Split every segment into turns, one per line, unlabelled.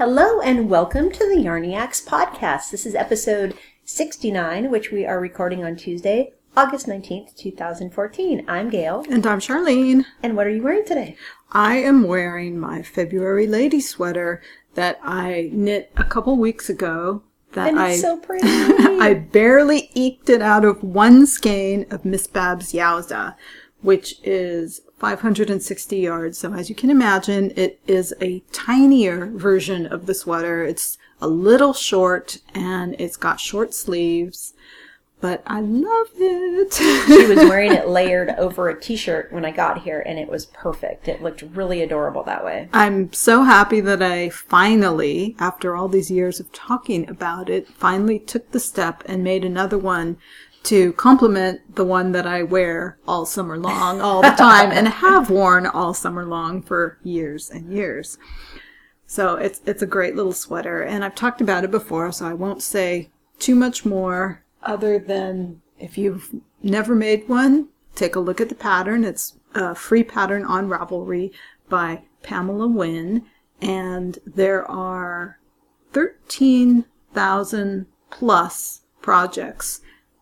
Hello and welcome to the Yarniacs podcast. This is episode 69, which we are recording on Tuesday, August 19th, 2014. I'm Gail.
And I'm Charlene.
And what are you wearing today?
I am wearing my February lady sweater that I knit a couple weeks ago. That
And
I
so pretty.
I barely eked it out of one skein of Miss Babs Yowza, which is 560 yards. So as you can imagine, it is a tinier version of the sweater. It's a little short and it's got short sleeves, but I love it.
she was wearing it layered over a t-shirt when I got here and it was perfect. It looked really adorable that way.
I'm so happy that I finally, after all these years of talking about it, finally took the step and made another one to complement the one that I wear all summer long, all the time, and have worn all summer long for years and years. So it's it's a great little sweater, and I've talked about it before, so I won't say too much more other than if you've never made one, take a look at the pattern. It's a free pattern on Ravelry by Pamela Wynne, and there are 13,000 plus projects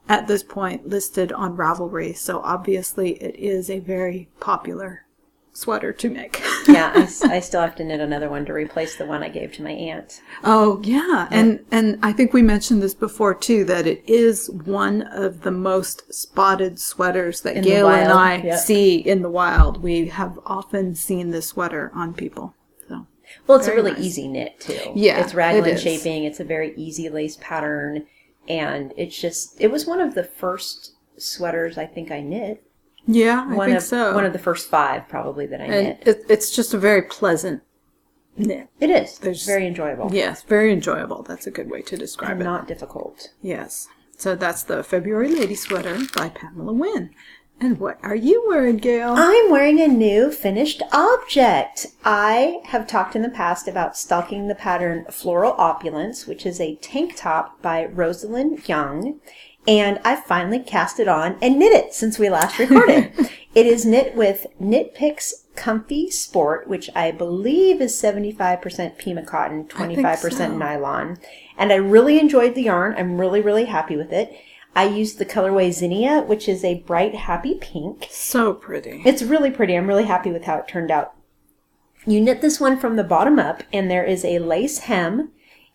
at this point listed on Ravelry. So obviously it is a very popular sweater to make.
Yeah, I still have to knit another one to replace the one I gave to my aunt.
Oh yeah, and and I think we mentioned this before too that it is one of the most spotted sweaters that
In
Gail and I
yep.
see in the wild. We have often seen this sweater on people. So
Well, it's a really
nice.
easy knit too.
Yeah,
it's raglan
it
shaping. It's a very easy lace pattern, and it's just it was one of the first sweaters I think I knit.
yeah, I
one
think
of
so.
one of the first five probably that I
and
knit.
it, it's just a very pleasant knit.
It is.
There's-
very enjoyable.
Yes, very enjoyable. That's a good way to describe
and
it.
not difficult.
Yes. So that's the February Lady Sweater by Pamela Wynne. And what are you wearing, Gail?
I'm wearing a new finished object. I have talked in the past about stalking the pattern Floral Opulence, which is a tank top by Rosalind Young. And I finally cast it on and knit it since we last recorded. it is knit with Knit Picks Comfy Sport, which I believe is 75% Pima cotton, 25%
so.
nylon. And I really enjoyed the yarn. I'm really, really happy with it. I used the colorway Zinnia, which is a bright, happy pink.
so pretty.
It's really pretty. I'm really happy with how it turned out. You knit this one from the bottom up, and there is a lace hem,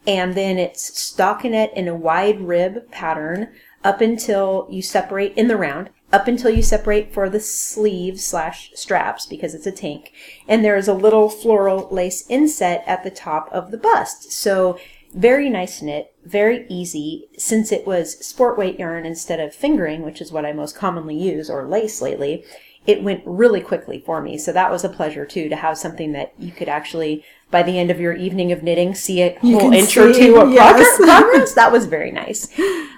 and then it's stockinette in a wide rib pattern up until you separate in the round, up until you separate for the sleeves slash straps because it's a tank. And there is a little floral lace inset at the top of the bust. So very nice knit, very easy. Since it was sport weight yarn instead of fingering, which is what I most commonly use, or lace lately, it went really quickly for me. So that was a pleasure too to have something that you could actually, by the end of your evening of knitting, see a whole inch or two of
yes.
progress, progress. That was very nice.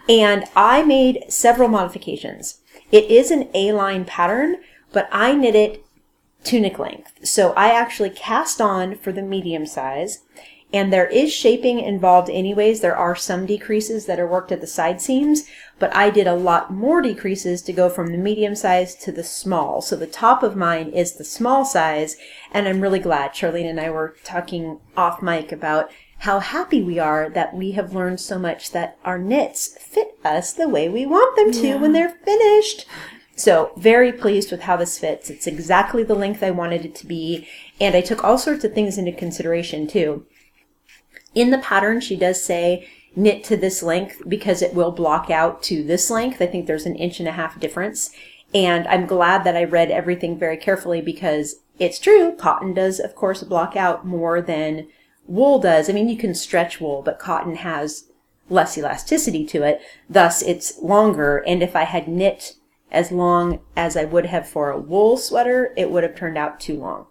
And I made several modifications. It is an A-line pattern, but I knit it tunic length. So I actually cast on for the medium size. And there is shaping involved anyways. There are some decreases that are worked at the side seams, but I did a lot more decreases to go from the medium size to the small. So the top of mine is the small size, and I'm really glad. Charlene and I were talking off mic about how happy we are that we have learned so much that our knits fit us the way we want them to when they're finished. So very pleased with how this fits. It's exactly the length I wanted it to be. And I took all sorts of things into consideration too. In the pattern, she does say knit to this length because it will block out to this length. I think there's an inch and a half difference. And I'm glad that I read everything very carefully because it's true. Cotton does, of course, block out more than wool does. I mean, you can stretch wool, but cotton has less elasticity to it. Thus, it's longer. And if I had knit as long as I would have for a wool sweater, it would have turned out too long.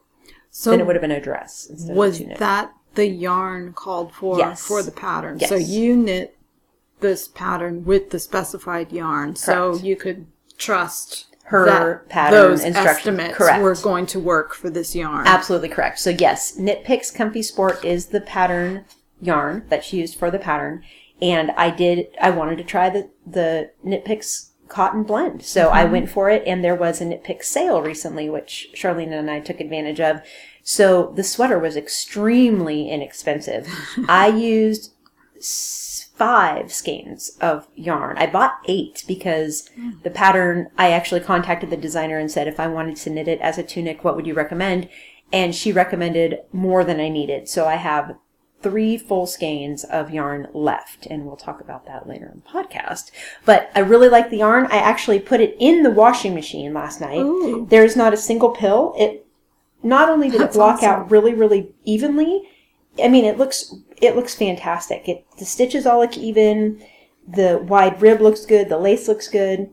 So
then it would have been a dress instead of a
was that the yarn called for
Yes.
for the pattern?
Yes.
So you knit this pattern with the specified yarn, so you could trust
Her
that
pattern
those
instructions.
estimates
Correct.
were going to work for this yarn.
Absolutely correct. So yes, Knit Picks Comfy Sport is the pattern yarn that she used for the pattern. And I did, I wanted to try the, the Knit Picks cotton blend. So I mm-hmm. went for it, and there was a Knit Pick sale recently, which Charlene and I took advantage of. So the sweater was extremely inexpensive. I used five skeins of yarn. I bought eight because mm. the pattern, I actually contacted the designer and said if I wanted to knit it as a tunic, what would you recommend? And she recommended more than I needed. So I have three full skeins of yarn left, and we'll talk about that later in the podcast. But I really like the yarn. I actually put it in the washing machine last night.
Ooh.
There's not a single pill. It not only did
That's
it block
awesome.
out really, really evenly. I mean, it looks it looks fantastic. It the stitches all look even. The wide rib looks good. The lace looks good.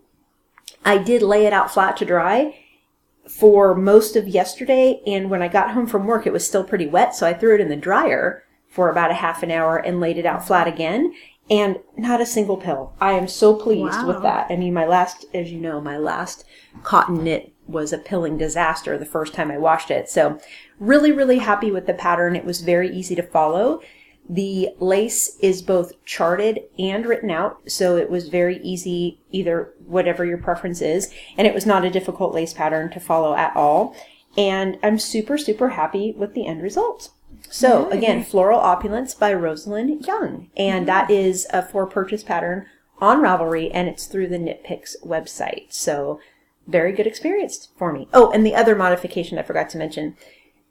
I did lay it out flat to dry for most of yesterday, and when I got home from work, it was still pretty wet, so I threw it in the dryer for about a half an hour and laid it out flat again. And not a single pill. I am so pleased
Wow.
with that. I mean, my last, as you know, my last cotton knit was a pilling disaster the first time I washed it. So, really, really happy with the pattern. It was very easy to follow. The lace is both charted and written out, so it was very easy, either whatever your preference is, and it was not a difficult lace pattern to follow at all. And I'm super, super happy with the end result. So again, Floral Opulence by Rosalind Young, and that is a for purchase pattern on Ravelry, and it's through the Knit Picks website. So very good experience for me. Oh, and the other modification I forgot to mention.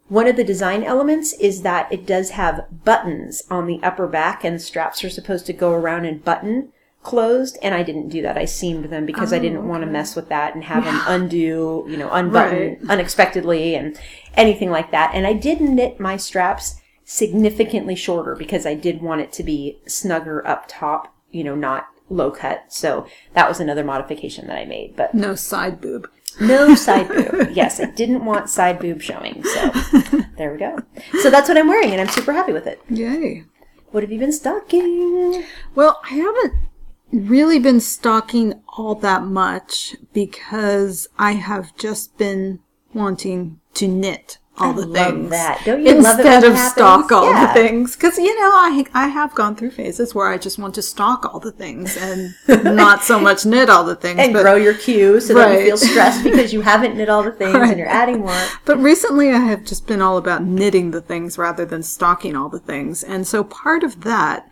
One of the design elements is that it does have buttons on the upper back, and straps are supposed to go around and button closed. And I didn't do that. I seamed them because I didn't oh, want to mess with that and have them undo, you know, unbutton
Right.
unexpectedly and anything like that. And I did knit my straps significantly shorter because I did want it to be snugger up top, you know, not low cut. So that was another modification that I made. But
No side boob.
no side boob. Yes, I didn't want side boob showing. So there we go. So that's what I'm wearing, and I'm super happy with it.
Yay.
What have you been stocking?
Well, I haven't really been stalking all that much because I have just been wanting to knit all the
love
things.
that. Don't you love it
Instead of
happens?
stock all
Yeah.
the things. Because, you know, I, I have gone through phases where I just want to stock all the things and not so much knit all the things.
And
but,
grow your queue so that you feel stressed because you haven't knit all the things and you're adding more.
But recently I have just been all about knitting the things rather than stocking all the things. And so part of that,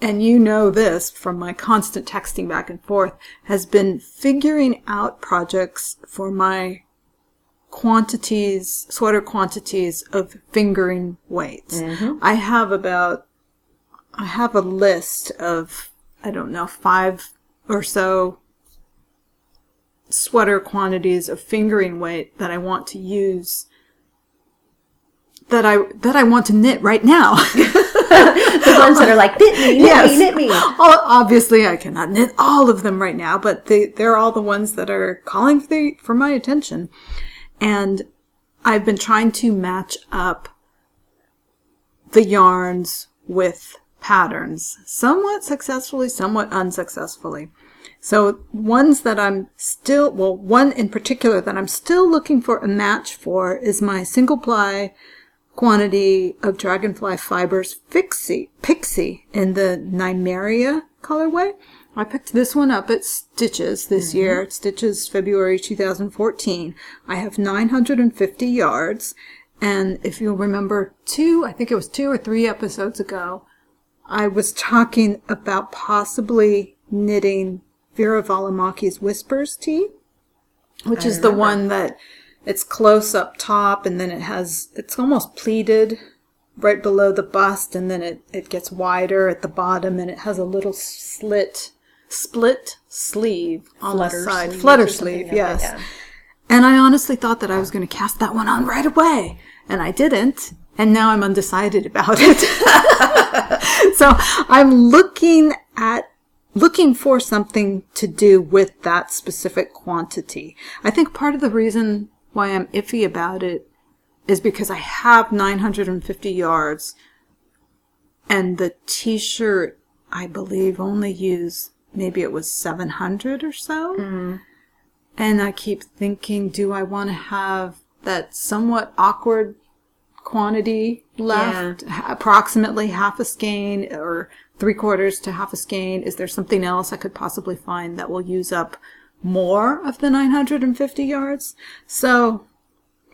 and you know this from my constant texting back and forth, has been figuring out projects for my quantities, sweater quantities of fingering weights. Mm-hmm. I have about, I have a list of, I don't know, five or so sweater quantities of fingering weight that I want to use that I that I want to knit right now.
The ones that are like, knit me, knit
Yes.
me, knit me.
Obviously, I cannot knit all of them right now, but they they're all the ones that are calling for the, for my attention, and I've been trying to match up the yarns with patterns, somewhat successfully, somewhat unsuccessfully. So ones that I'm still, well, one in particular that I'm still looking for a match for is my single ply quantity of dragonfly fibers Fixie, Pixie in the Nymeria colorway. I picked this one up at Stitches this mm-hmm. year. At Stitches February 2014. I have 950 yards. And if you'll remember two, I think it was two or three episodes ago, I was talking about possibly knitting Veera Valimaki's Whispers tea, which is the one that it's close up top and then it has, it's almost pleated right below the bust and then it, it gets wider at the bottom and it has a little slit, split sleeve on
Flutter
the side.
sleeves
Flutter sleeve, yes. And I honestly thought that I was going to cast that one on right away. And I didn't. And now I'm undecided about it. so I'm looking at, looking for something to do with that specific quantity. I think part of the reason why I'm iffy about it is because I have 950 yards and the t-shirt, I believe, only used, maybe it was 700 or so. Mm-hmm. And I keep thinking, do I want to have that somewhat awkward quantity left, ha- approximately half a skein or three quarters to half a skein? Is there something else I could possibly find that will use up more of the 950 yards? So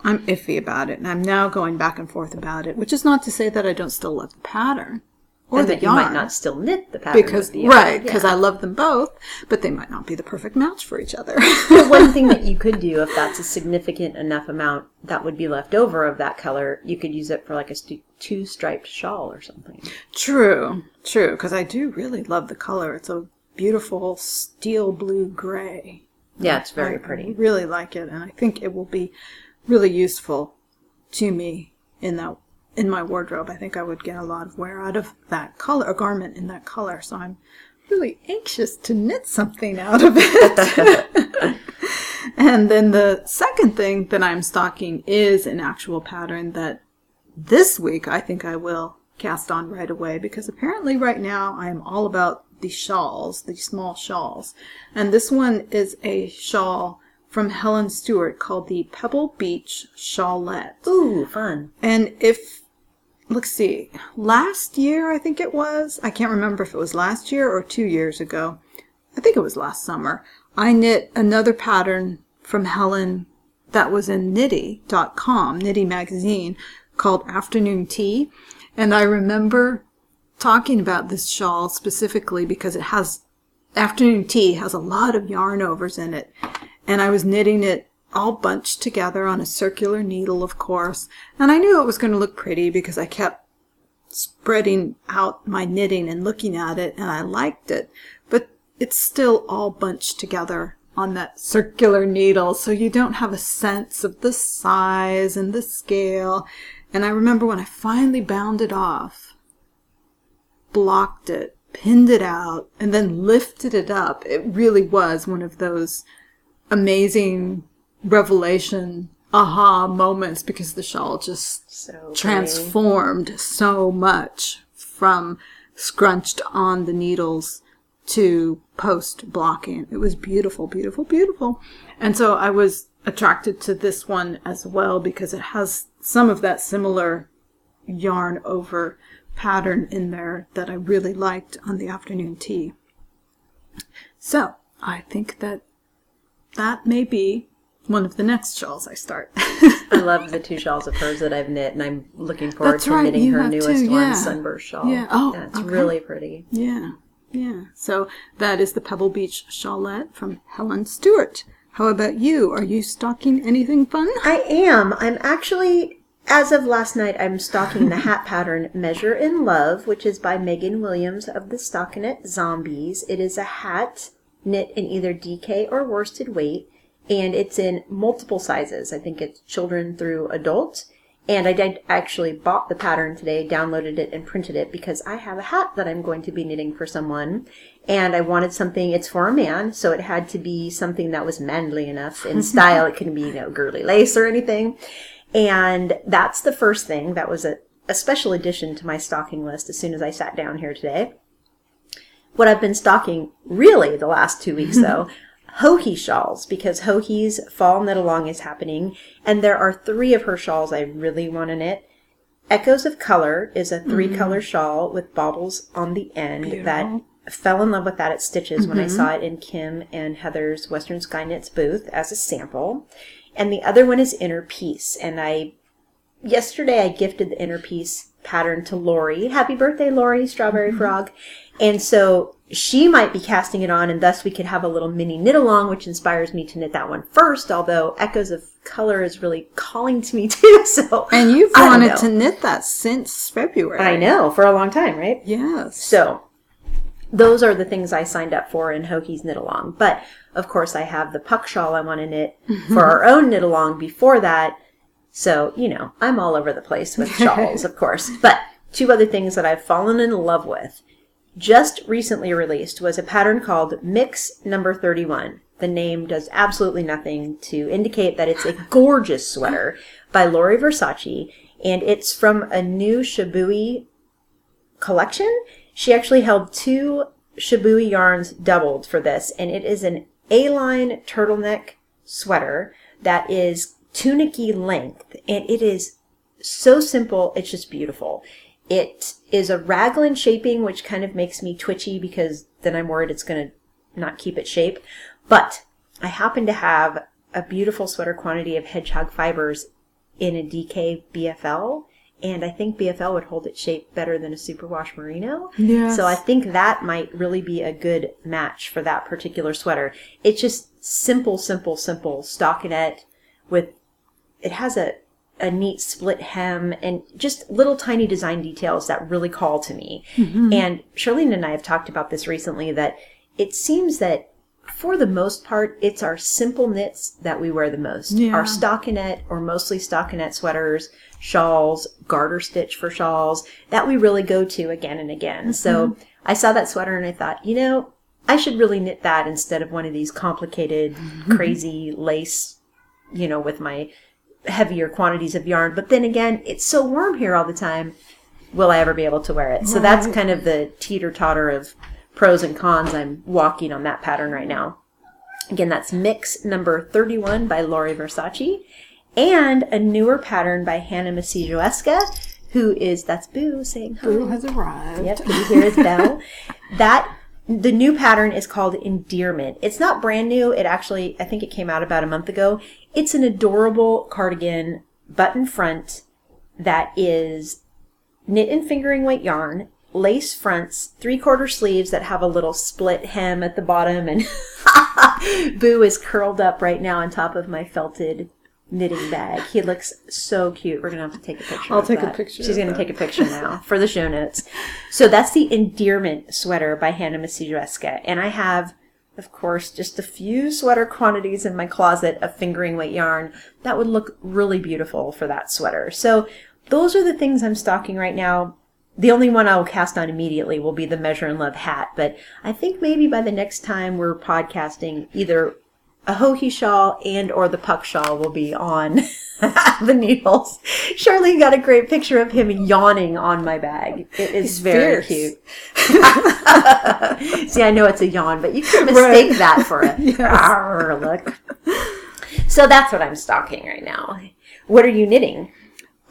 I'm iffy about it, and I'm now going back and forth about it, which is not to say that I don't still love the pattern or
and
the
that you might not still knit the pattern
because
the yarn.
right, because
Yeah.
I love them both, but they might not be the perfect match for each other.
But one thing that you could do if that's a significant enough amount that would be left over of that color, you could use it for like a stu- two striped shawl or something.
True, true, because I do really love the color. It's a beautiful steel blue gray.
Yeah, it's very
I
pretty.
really like it, and I think it will be really useful to me in that in my wardrobe. I think I would get a lot of wear out of that color, a garment in that color. So I'm really anxious to knit something out of it. and then the second thing that I'm stocking is an actual pattern that this week I think I will cast on right away because apparently right now I am all about the shawls, the small shawls. And this one is a shawl from Helen Stewart called the Pebble Beach Shawlette.
Ooh, fun.
And if, let's see, last year I think it was, I can't remember if it was last year or two years ago. I think it was last summer. I knit another pattern from Helen that was in Knitty.com, Knitty magazine, called Afternoon Tea. And I remember talking about this shawl specifically because it has, Afternoon Tea has a lot of yarn overs in it. And I was knitting it all bunched together on a circular needle, of course. And I knew it was going to look pretty because I kept spreading out my knitting and looking at it and I liked it. But it's still all bunched together on that circular needle, so you don't have a sense of the size and the scale. And I remember when I finally bound it off, blocked it, pinned it out, and then lifted it up, it really was one of those amazing revelation aha moments because the shawl just
So
transformed so much from scrunched on the needles to post blocking. It was beautiful, beautiful, beautiful. And so I was attracted to this one as well because it has some of that similar yarn over pattern in there that I really liked on the afternoon tea. So I think that that may be one of the next shawls I start.
I love the two shawls of hers that I've knit, and I'm looking forward
That's
to
right,
knitting her newest
too,
one. Sunburst Shawl.
Yeah. Oh,
it's
okay.
really pretty.
Yeah, yeah. So that is the Pebble Beach Shawlette from Helen Stewart. How about you? Are you stocking anything fun?
I am. I'm actually, as of last night, I'm stocking the hat pattern Measure in Love, which is by Megan Williams of the Stockinette Zombies. It is a hat knit in either DK or worsted weight, and it's in multiple sizes. I think it's children through adult. And I did actually bought the pattern today, downloaded it, and printed it because I have a hat that I'm going to be knitting for someone. And I wanted something, it's for a man, so it had to be something that was manly enough in style. It couldn't be, you know, girly lace or anything. And that's the first thing. That was a, a special addition to my stocking list as soon as I sat down here today. What I've been stocking really the last two weeks though, Hohi shawls, because Hohi's fall knit along is happening, and there are three of her shawls I really want to knit. Echoes of Color is a three mm-hmm. color shawl with baubles on the end that fell in love with that at Stitches when I mm-hmm. saw it in Kim and Heather's Western Sky Knits booth as a sample. And the other one is Inner Peace, and I yesterday I gifted the inner peace pattern to Lori. Happy birthday, Lori, Strawberry mm-hmm. Frog. And so she might be casting it on, and thus we could have a little mini knit along, which inspires me to knit that one first, although Echoes of Color is really calling to me too. So
And you've
I
wanted to knit that since February.
I know, for a long time, right?
Yes.
So those are the things I signed up for in Hoki's knit along. But of course, I have the puck shawl I want to knit for our own knit along before that. So, you know, I'm all over the place with shawls, of course. But two other things that I've fallen in love with just recently released was a pattern called Mix Number 31. The name does absolutely nothing to indicate that it's a gorgeous sweater by Lori Versace, and it's from a new Shibui collection. She actually held two Shibui yarns doubled for this, and it is an A-line turtleneck sweater that is tunicky length, and it is so simple, it's just beautiful. It is a raglan shaping, which kind of makes me twitchy because then I'm worried it's going to not keep its shape. But I happen to have a beautiful sweater quantity of hedgehog fibers in a DK BFL. And I think BFL would hold its shape better than a superwash merino.
Yes.
So I think that might really be a good match for that particular sweater. It's just simple, simple, simple stockinette with, it has a, a neat split hem and just little tiny design details that really call to me. Mm-hmm. And Charlene and I have talked about this recently that it seems that for the most part, it's our simple knits that we wear the most.
Yeah.
Our stockinette or mostly stockinette sweaters, shawls, garter stitch for shawls that we really go to again and again. So mm-hmm. I saw that sweater and I thought, you know, I should really knit that instead of one of these complicated, mm-hmm. crazy lace, you know, with my heavier quantities of yarn. But then again, it's so warm here all the time. Will I ever be able to wear it? So that's kind of the teeter totter of pros and cons. I'm walking on that pattern right now. Again, that's mix number 31 by Lori Versace and a newer pattern by Hanna Maciejewska, who is, that's Boo saying hi.
Boo has arrived.
Yep, you hear his bell. That the new pattern is called Endearment. It's not brand new. It actually, I think it came out about a month ago. It's an adorable cardigan, button front, that is knit and fingering weight yarn, lace fronts, three quarter sleeves that have a little split hem at the bottom, and Boo is curled up right now on top of my felted knitting bag. He looks so cute. We're gonna have to take a picture.
I'll
of
take a picture
She's gonna
that.
take a picture now for the show notes. So that's the endearment sweater by Hanna Maciejewska, and I have. Of course, just a few sweater quantities in my closet of fingering weight yarn that would look really beautiful for that sweater. So, those are the things I'm stocking right now. The only one I will cast on immediately will be the Measure and Love hat, but I think maybe by the next time we're podcasting, either a hohi shawl and or the puck shawl will be on the needles. Charlene got a great picture of him yawning on my bag. It is
He's
very
fierce.
cute. See, I know it's a yawn, but you can mistake
Right.
that for a
Yes.
"Arr, look. So that's what I'm stocking right now. What are you knitting?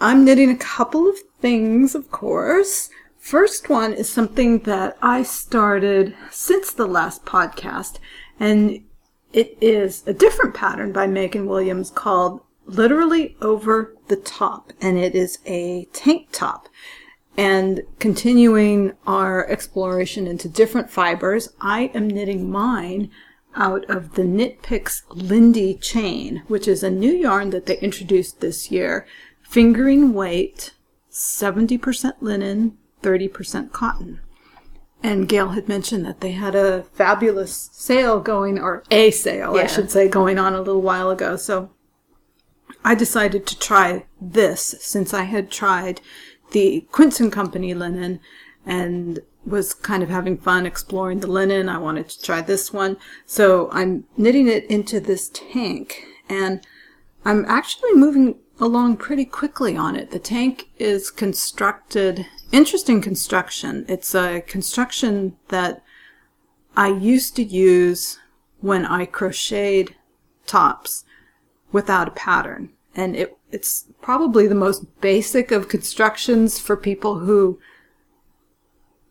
I'm knitting a couple of things, of course. First one is something that I started since the last podcast, and it is a different pattern by Megan Williams called Literally Over the Top, and it is a tank top. And continuing our exploration into different fibers, I am knitting mine out of the Knit Picks Lindy chain, which is a new yarn that they introduced this year. Fingering weight, 70% linen, 30% cotton. And Gail had mentioned that they had a fabulous sale going, or a sale,
Yeah.
I should say, going on a little while ago. So I decided to try this since I had tried the Quince and Company linen and was kind of having fun exploring the linen. I wanted to try this one. So I'm knitting it into this tank and I'm actually moving along pretty quickly on it. The tank is constructed, interesting construction. It's a construction that I used to use when I crocheted tops without a pattern. And it, it's probably the most basic of constructions for people who,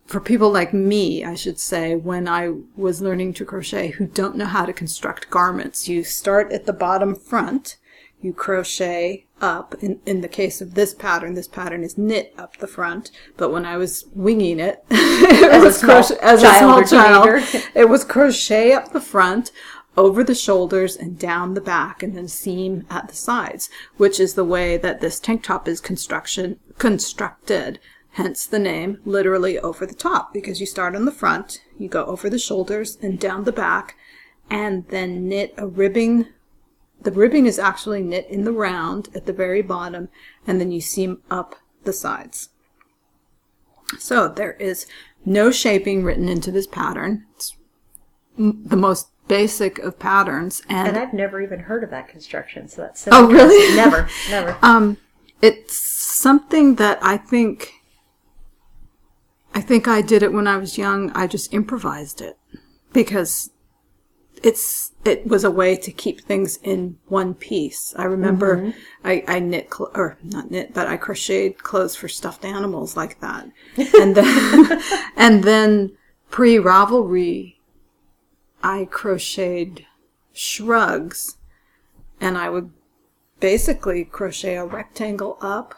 for people like me, I should say, when I was learning to crochet, who don't know how to construct garments. You start at the bottom front, you crochet up. In, in the case of this pattern, this pattern is knit up the front, but when I was winging it, it
As a
was
small
crochet, as a small child, it was crochet up the front, over the shoulders and down the back and then seam at the sides, which is the way that this tank top is construction constructed. Hence the name literally over the top because you start on the front, you go over the shoulders and down the back and then knit a ribbing. The ribbing is actually knit in the round at the very bottom and then you seam up the sides. So there is no shaping written into this pattern. It's the most basic of patterns and,
And I've never even heard of that construction, so that's so
Oh, really?
Never, never.
um it's something that I think I think I did it when I was young. I just improvised it because it's it was a way to keep things in one piece. I remember
Mm-hmm.
I, I knit cl- or not knit, but I crocheted clothes for stuffed animals like that, and then and then pre Ravelry, I crocheted shrugs, and I would basically crochet a rectangle up,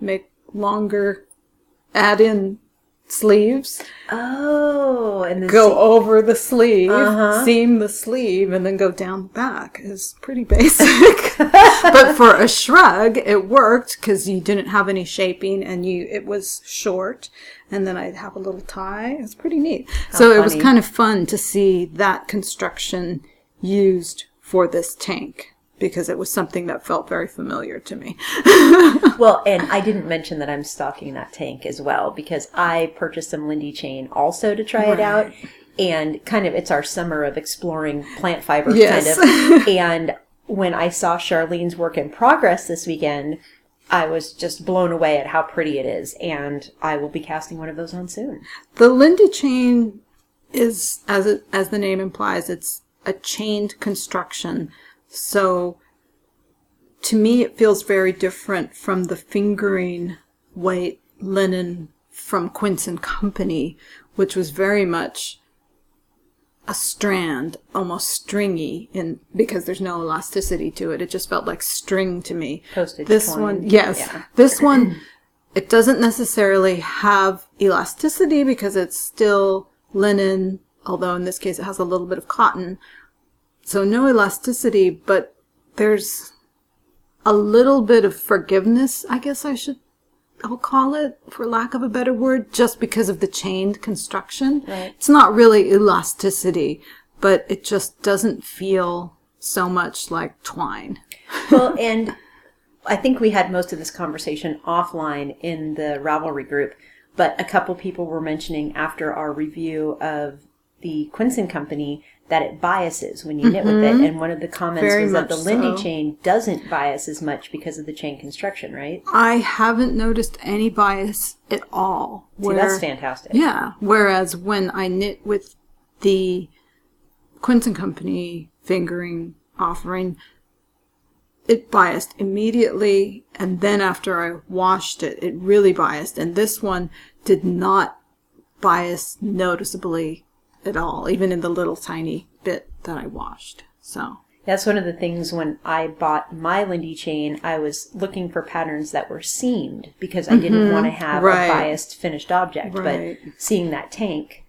make longer, add in sleeves,
Oh, and then
go over the sleeve,
Uh-huh.
seam the sleeve, and then go down the back is pretty basic. but for a shrug, it worked because you didn't have any shaping and you it was short, and then I'd have a little tie. It's pretty neat. so it was kind of fun to see that construction used for this tank because it was something that felt very familiar to me.
Well, and I didn't mention that I'm stocking that tank as well because I purchased some Lindy chain also to try it out. And kind of, it's our summer of exploring plant fibers,
Yes.
kind of. and when I saw Charlene's work in progress this weekend, I was just blown away at how pretty it is. And I will be casting one of those on soon.
The Lindy chain is, as it, as the name implies, it's a chained construction. So, to me, it feels very different from the fingering white linen from Quince and Company, which was very much a strand, almost stringy, in because there's no elasticity to it. It just felt like string to me.
Postage
This one, yes,
Yeah.
this one, it doesn't necessarily have elasticity because it's still linen, although in this case it has a little bit of cotton. So no elasticity, but there's a little bit of forgiveness, I guess I should I'll call it, for lack of a better word, just because of the chained construction.
Right.
It's not really elasticity, but it just doesn't feel so much like twine.
well, and I think we had most of this conversation offline in the Ravelry group, but a couple people were mentioning after our review of the Quince and Company that it biases when you knit with it. And one of the comments
Mm-hmm. Very
was that the Lindy
so.
chain doesn't bias as much because of the chain construction, right?
I haven't noticed any bias at all.
See, that's fantastic.
Yeah. Whereas when I knit with the Quince and Company fingering offering, it biased immediately. And then after I washed it, it really biased. And this one did not bias noticeably at all, even in the little tiny bit that I washed. So.
That's one of the things when I bought my Lindy chain, I was looking for patterns that were seamed because I didn't want to have
Mm-hmm. Right.
a biased finished object.
Right.
But seeing that tank,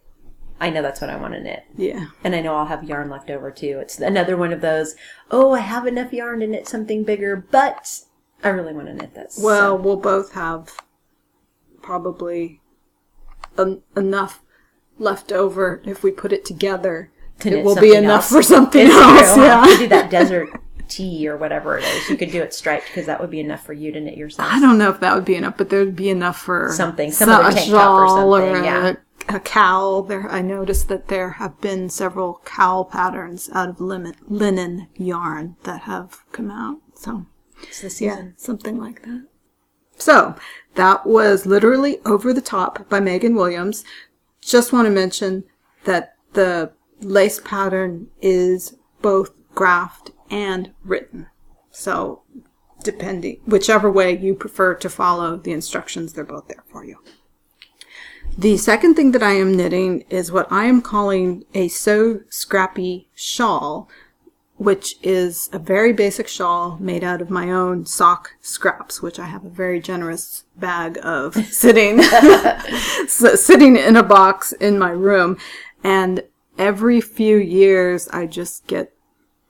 I know that's what I want to knit.
Yeah.
And I know I'll have yarn left over too. It's another one of those, oh, I have enough yarn to knit something bigger, but I really want to knit this.
Well, we'll both have probably en- enough left over if we put it together.
To
it will be enough
else.
for something
It's
else.
true.
Yeah.
do that desert tea or whatever it is. You could do it striped because that would be enough for you to knit yourself.
I don't know if that would be enough, but there would be enough for
Something, some
a
top or
shawl
something,
a,
yeah.
a cowl. There, I noticed that there have been several cowl patterns out of linen, linen yarn that have come out. So.
It's the
Yeah, something like that. So that was literally Over the Top by Megan Williams. Just want to mention that the lace pattern is both graphed and written. So depending, whichever way you prefer to follow the instructions, they're both there for you. The second thing that I am knitting is what I am calling a So Scrappy shawl, which is a very basic shawl made out of my own sock scraps, which I have a very generous bag of sitting sitting in a box in my room. And every few years, I just get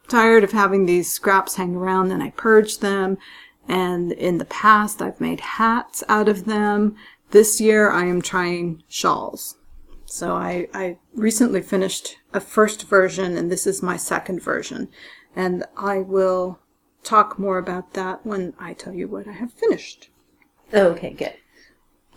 tired of having these scraps hang around and I purge them. And in the past, I've made hats out of them. This year, I am trying shawls. So I, I recently finished a first version, and this is my second version. And I will talk more about that when I tell you what I have finished.
Oh, okay, good.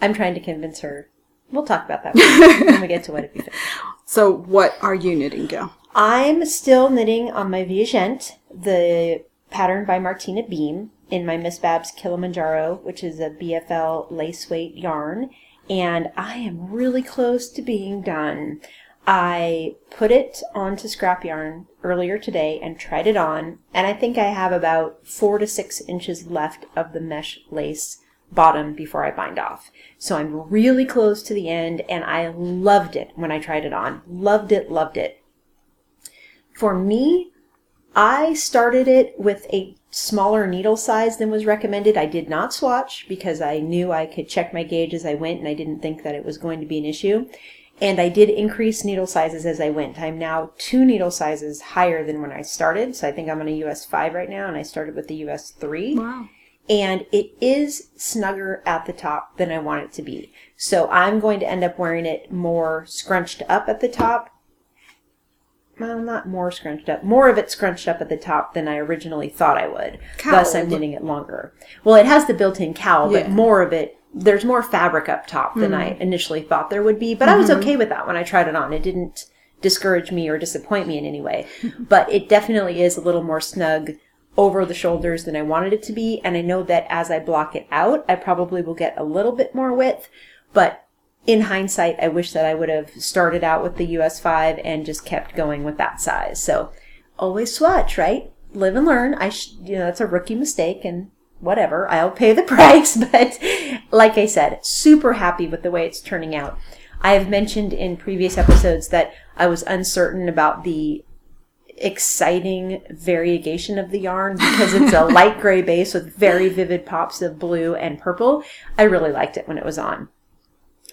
I'm trying to convince her. We'll talk about that when, we get to what if you finish.
So, what are you knitting, Gail?
I'm still knitting on my Viajante, the pattern by Martina Behm in my Miss Babs Kilimanjaro, which is a BFL lace weight yarn. And I am really close to being done. I put it onto scrap yarn earlier today and tried it on, and I think I have about four to six inches left of the mesh lace bottom before I bind off. So I'm really close to the end, and I loved it when I tried it on. Loved it, loved it. For me, I started it with a smaller needle size than was recommended. I did not swatch because I knew I could check my gauge as I went and I didn't think that it was going to be an issue. And I did increase needle sizes as I went. I'm now two needle sizes higher than when I started. So I think I'm on a US 5 right now and I started with the US 3.
Wow.
And it is snugger at the top than I want it to be. So I'm going to end up wearing it more scrunched up at the top well, not more scrunched up, more of it scrunched up at the top than I originally thought I would. Thus, I'm knitting it longer. Well, it has the built-in cowl,
Yeah.
but more of it, there's more fabric up top than I hmm. initially thought there would be. But I was hmm. okay with that when I tried it on. It didn't discourage me or disappoint me in any way. but it definitely is a little more snug over the shoulders than I wanted it to be. And I know that as I block it out, I probably will get a little bit more width. But in hindsight, I wish that I would have started out with the US 5 and just kept going with that size. So always swatch, right? Live and learn. I, sh- you know, that's a rookie mistake and whatever. I'll pay the price. But like I said, super happy with the way it's turning out. I have mentioned in previous episodes that I was uncertain about the exciting variegation of the yarn because it's a light gray base with very vivid pops of blue and purple. I really liked it when it was on.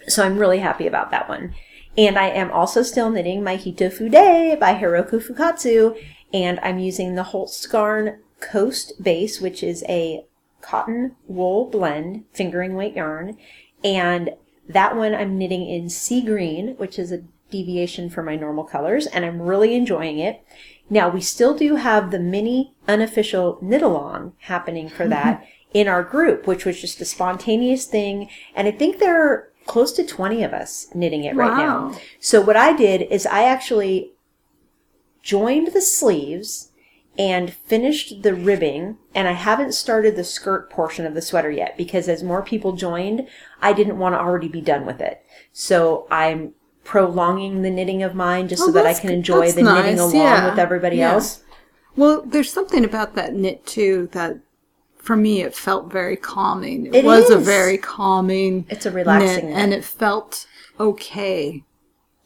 So I'm really happy about that one. And I am also still knitting my Hito Fude by Hiroko Fukatsu. And I'm using the Holst Garn Coast base, which is a cotton wool blend, fingering weight yarn. And that one I'm knitting in sea green, which is a deviation from my normal colors. And I'm really enjoying it. Now we still do have the mini unofficial knit along happening for that in our group, which was just a spontaneous thing. And I think there are close to 20 of us knitting it right now. So what I did is I actually joined the sleeves and finished the ribbing and I haven't started the skirt portion of the sweater yet because as more people joined, I didn't want to already be done with it. So I'm prolonging the knitting of mine just so that I can enjoy the knitting along
yeah,
with everybody
yeah.
else.
Well, there's something about that knit too that for me it felt very calming. It,
It
was a very calming
It's a relaxing
knit,
knit.
and it felt okay.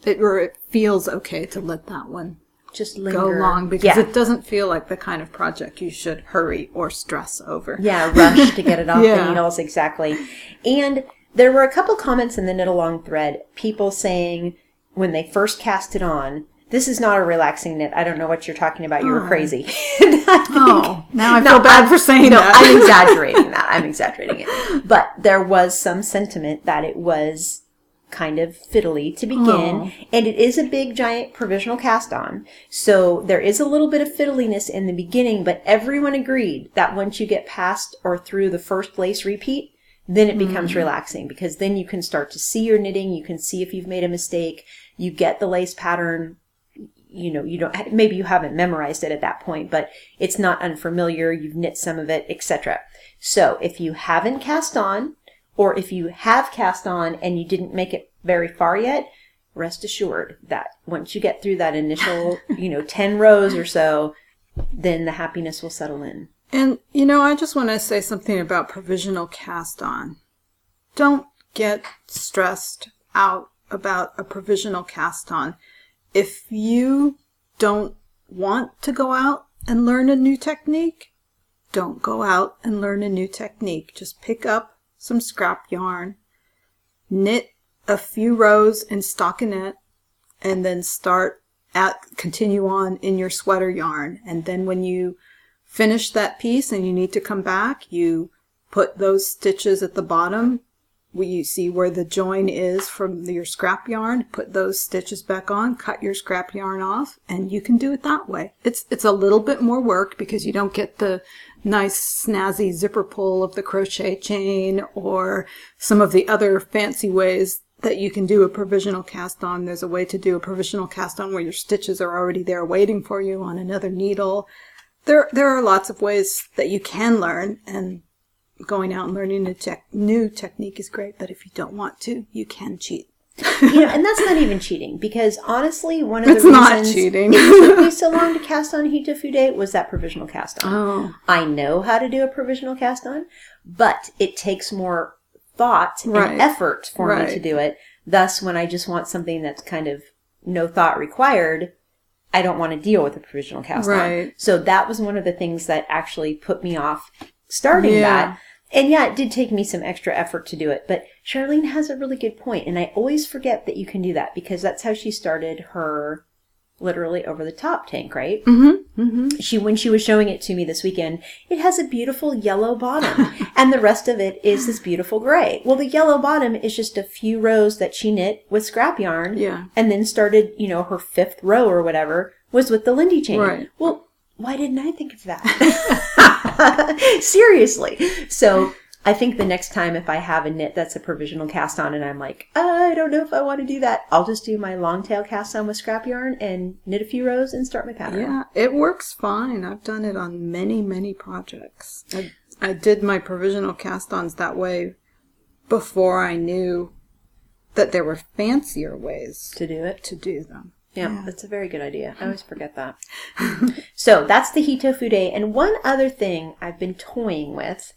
It or it feels okay to let that one
Just linger.
go long because
yeah.
it doesn't feel like the kind of project you should hurry or stress over.
Yeah, rush to get it off
Yeah.
the needles, exactly. And there were a couple comments in the knit along thread, people saying when they first cast it on, this is not a relaxing knit. I don't know what you're talking about. You were oh. crazy. And I think-
Oh, now I
No,
feel bad
I'm-
for saying
no,
that.
I'm exaggerating that. I'm exaggerating it. But there was some sentiment that it was kind of fiddly to begin.
Oh.
And it is a big, giant provisional cast on. So there is a little bit of fiddliness in the beginning, but everyone agreed that once you get past or through the first lace repeat, then it becomes mm. relaxing because then you can start to see your knitting. You can see if you've made a mistake. You get the lace pattern you know you don't maybe you haven't memorized it at that point but it's not unfamiliar you've knit some of it etc so if you haven't cast on or if you have cast on and you didn't make it very far yet rest assured that once you get through that initial you know 10 rows or so then the happiness will settle in
And, you know, I just want to say something about provisional cast on. Don't get stressed out about a provisional cast on. If you don't want to go out and learn a new technique, don't go out and learn a new technique. Just pick up some scrap yarn, knit a few rows in stockinette, and then start at continue on in your sweater yarn. And then when you finish that piece and you need to come back, you put those stitches at the bottom you see where the join is from your scrap yarn, put those stitches back on, cut your scrap yarn off, and you can do it that way. It's it's a little bit more work because you don't get the nice snazzy zipper pull of the crochet chain or some of the other fancy ways that you can do a provisional cast on. There's a way to do a provisional cast on where your stitches are already there waiting for you on another needle there there are lots of ways that you can learn and going out and learning a tech, new technique is great but if you don't want to you can cheat
you know, and that's not even cheating because honestly, one of
It's
the
not
reasons
cheating.
it took me so long to cast on Hito Fude was that provisional cast on.
Oh,
I know how to do a provisional cast on, but it takes more thought
Right.
and effort for me to do it. Thus, when I just want something that's kind of no thought required, I don't want to deal with a provisional cast on. So that was one of the things that actually put me off starting
Yeah.
that. And yeah, it did take me some extra effort to do it, but Charlene has a really good point, and I always forget that you can do that because that's how she started her literally over the top tank, right?
mm-hmm, mm-hmm.
she when she was showing it to me this weekend it has a beautiful yellow bottom and the rest of it is this beautiful gray well the yellow bottom is just a few rows that she knit with scrap yarn
Yeah.
and then started you know her fifth row or whatever was with the lindy chain
Right.
well why didn't i think of that seriously so I think the next time if I have a knit that's a provisional cast on and I'm like, ah, I don't know if I want to do that, I'll just do my long tail cast on with scrap yarn and knit a few rows and start my pattern.
Yeah, it works fine. I've done it on many, many projects. I, I did my provisional cast-ons that way before I knew that there were fancier ways
To do it.
to do them.
Yeah, that's a very good idea. I always forget that. so that's the Hito Fude. And one other thing I've been toying with,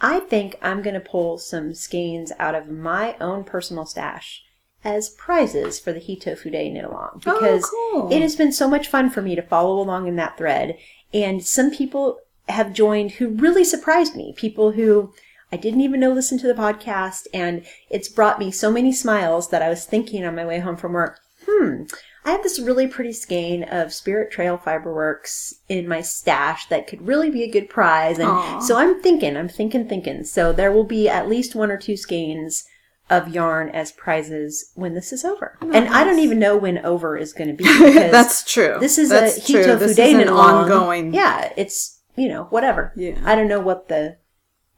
I think I'm going to pull some skeins out of my own personal stash as prizes for the Hito Fude knit along
Oh,
because
cool.
it has been so much fun for me to follow along in that thread. And some people have joined who really surprised me. People who I didn't even know listened to the podcast, and it's brought me so many smiles that I was thinking on my way home from work, hmm, I have this really pretty skein of Spirit Trail Fiberworks in my stash that could really be a good prize. And
Aw.
so I'm thinking, I'm thinking, thinking. So there will be at least one or two skeins of yarn as prizes when this is over. And I don't even know when over is going to be. Because
That's true.
this is
That's
a Hito Fude
is an ongoing.
Yeah, it's, you know, whatever.
Yeah.
I don't know what the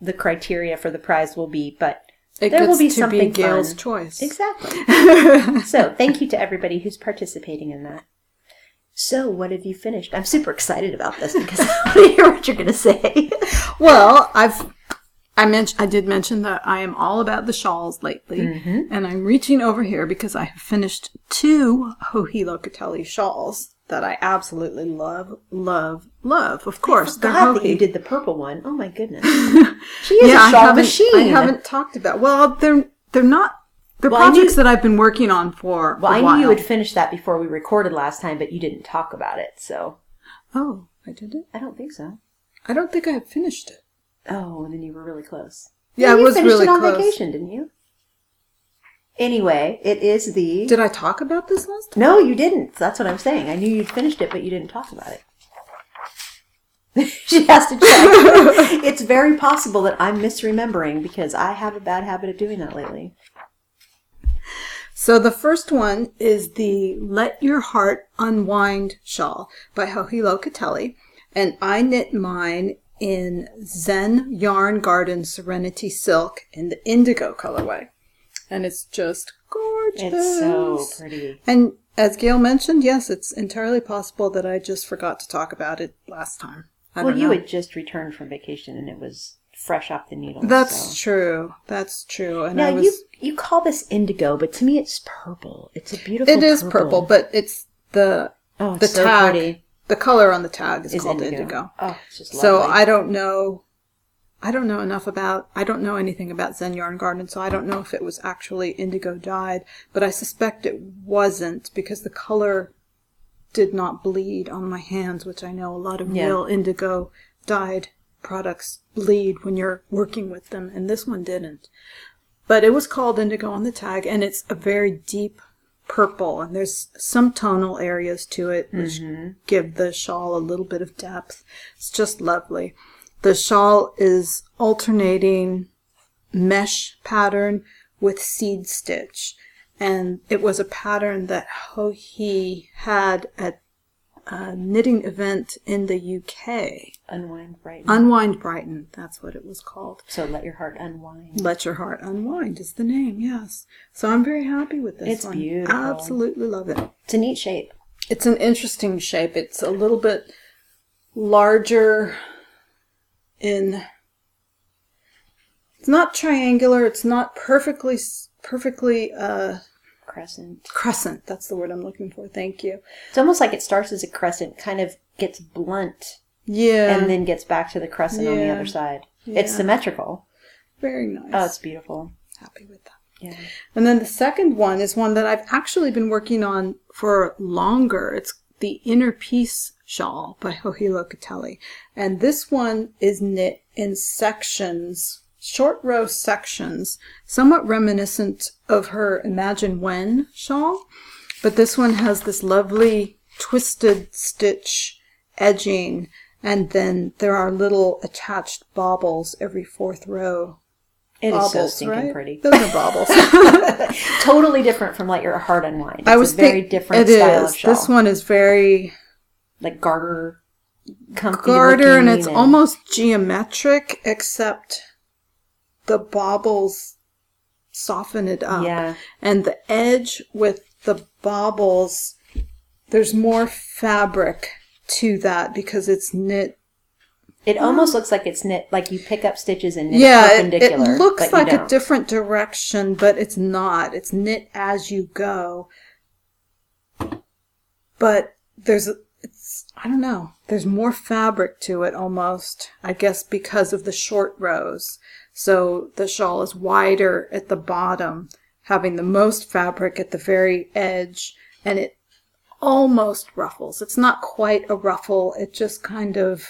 the criteria for the prize will be, but
It
there will be
to
something
be Gail's
fun.
choice.
Exactly. so thank you to everybody who's participating in that. So what have you finished? I'm super excited about this because I want to hear what you're going to say.
Well, I've I mentioned I did mention that I am all about the shawls lately, mm-hmm. and I'm reaching over here because I have finished two Joji Locatelli shawls that I absolutely love, love, love. Of course, they're
that you did the purple one. Oh my goodness. She is
yeah,
a
I
shawl
haven't,
machine.
I haven't talked about. Well, they're they're not. They're
Well, I knew-
projects that I've been working on for
Well, I knew you had finished that before we recorded last time, but you didn't talk about it, so
Oh, I did it.
I don't think so.
I don't think I have finished it.
Oh, and then you were really close.
Yeah,
you
it was
finished
really
it on
close.
vacation, didn't you? Anyway, it is the.
Did I talk about this last time?
No, you didn't. That's what I'm saying. I knew you'd finished it, but you didn't talk about it. she has to check. it's very possible that I'm misremembering because I have a bad habit of doing that lately.
So the first one is the Let Your Heart Unwind shawl by Joji Locatelli. And I knit mine in Zen Yarn Garden Serenity Silk in the indigo colorway. And it's just gorgeous.
It's so pretty.
And as Gail mentioned, yes, it's entirely possible that I just forgot to talk about it last time. I
Well, you
know.
had just returned from vacation and it was fresh off the needle.
That's
so.
true. That's true. And
Now
I was
you you call this indigo, but to me it's purple. It's a beautiful.
It is purple, but it's the
oh,
the
it's so
tag.
pretty.
The color on the tag is,
Is
called
indigo.
indigo.
Oh, it's just
So. I don't know. I don't know enough about. I don't know anything about Zen Yarn Garden, so I don't know if it was actually indigo dyed. But I suspect it wasn't because the color did not bleed on my hands, which I know a lot of
Yeah.
real indigo dyed products bleed when you're working with them, and this one didn't. But it was called indigo on the tag, and it's a very deep purple, and there's some tonal areas to it which mm-hmm. give the shawl a little bit of depth. It's just lovely. The shawl is alternating mesh pattern with seed stitch, and it was a pattern that Joji had at a knitting event in the UK.
unwind right.
Unwind Brighton, that's what it was called.
so let your heart unwind.
Let Your Heart Unwind is the name, yes. So I'm very happy with this
It's
one.
beautiful.
Absolutely love it.
It's a neat shape.
It's an interesting shape. It's a little bit larger in it's not triangular, it's not perfectly perfectly uh
crescent.
Crescent. That's the word I'm looking for. Thank you.
It's almost like it starts as a crescent, kind of gets blunt,
Yeah.
and then gets back to the crescent on the other side. It's symmetrical.
very nice.
Oh, it's beautiful.
happy with that.
Yeah.
And then the second one is one that I've actually been working on for longer. It's the Inner Peace Shawl by Joji Locatelli. And this one is knit in sections, short row sections, somewhat reminiscent of her Imagine When shawl. But this one has this lovely twisted stitch edging. And then there are little attached baubles every fourth row.
It is so stinking
right?
pretty.
Those are baubles.
totally different from like your heart unwind. It's
I was
a very
think-
different
it
style
is.
of shawl.
This one is very
like garter,
garter, and it's almost geometric, except the baubles soften it up.
Yeah.
And the edge with the baubles, there's more fabric to that because it's knit.
It almost looks like it's knit, like you pick up stitches and knit
yeah, it,
perpendicular.
it looks
but
like a different direction, but it's not. It's knit as you go. But there's I don't know. There's more fabric to it almost. I guess because of the short rows. So the shawl is wider at the bottom, having the most fabric at the very edge, and it almost ruffles. It's not quite a ruffle. It just kind of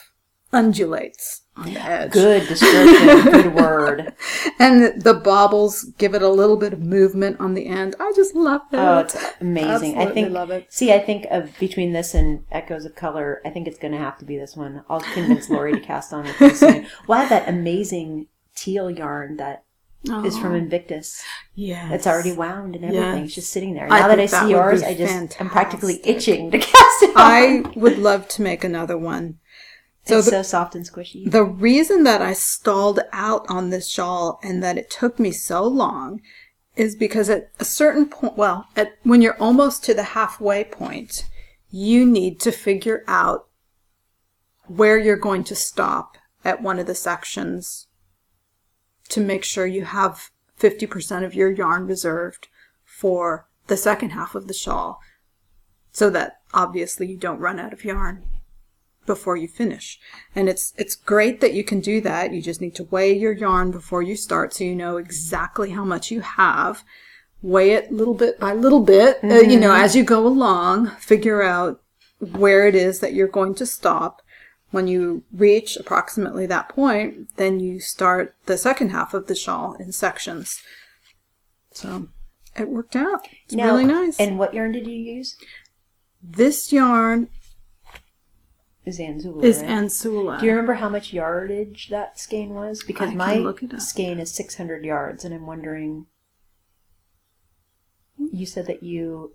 undulates on the edge.
Good description. good word.
And the baubles give it a little bit of movement on the end. I just love it.
Oh, it's amazing. I
Absolutely
think.
love it.
See, I think of between this and Echoes of Color, I think it's going to have to be this one. I'll convince Lori to cast on it pretty soon. Well, I have that amazing teal yarn that is from Invictus.
yeah.
It's already wound and everything.
Yes.
It's just sitting there.
I
Now that I
that
see
would
yours, I just I'm practically itching to cast it on.
I would love to make another one. So
it's
the,
so soft and squishy.
the reason that I stalled out on this shawl and that it took me so long is because at a certain point, well, at when you're almost to the halfway point, you need to figure out where you're going to stop at one of the sections to make sure you have 50% of your yarn reserved for the second half of the shawl so that obviously you don't run out of yarn before you finish. And it's it's great that you can do that. You just need to weigh your yarn before you start so you know exactly how much you have. Weigh it little bit by little bit, uh, you know, as you go along, figure out where it is that you're going to stop. When you reach approximately that point, then you start the second half of the shawl in sections. So it worked out. It's
Now,
really nice.
And what yarn did you use?
this yarn
Is Anzula.
is
right?
Anzula.
Do you remember how much yardage that skein was? Because
I can
my
look it up.
skein is 600 yards, and I'm wondering. You said that you,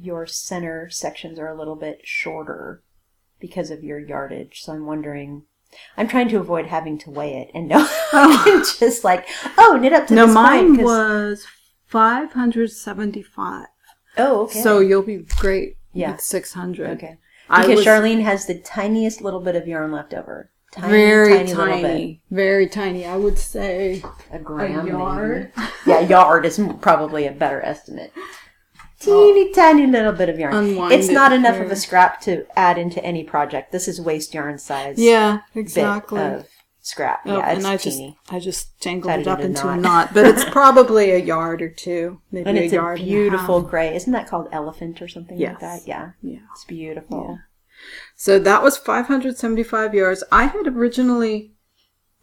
your center sections are a little bit shorter because of your yardage. So I'm wondering. I'm trying to avoid having to weigh it and I can oh. just like oh knit up to
no,
this
mine
point.
was 575.
oh okay
So you'll be great
Yeah.
with 600.
okay because
was
Charlene has the tiniest little bit of yarn left over. Tiny,
very
tiny,
tiny, very tiny. I would say
A gram, maybe.
yard.
Yeah, yard is probably a better estimate. Teeny tiny little bit of yarn.
Unwind
it's
it
not enough of a scrap to add into any project. This is waste yarn size.
yeah,
bit
exactly.
of scrap.
Oh,
yeah, it's
and I just
teeny.
I just jangled
Tied
it up
into
into
a
a
knot.
knot, but it's probably a yard or two, maybe
and
a
it's
yard. and a
beautiful gray. Isn't that called elephant or something
Yes.
like that? Yeah,
Yeah.
it's beautiful.
So that was 575 yards. I had originally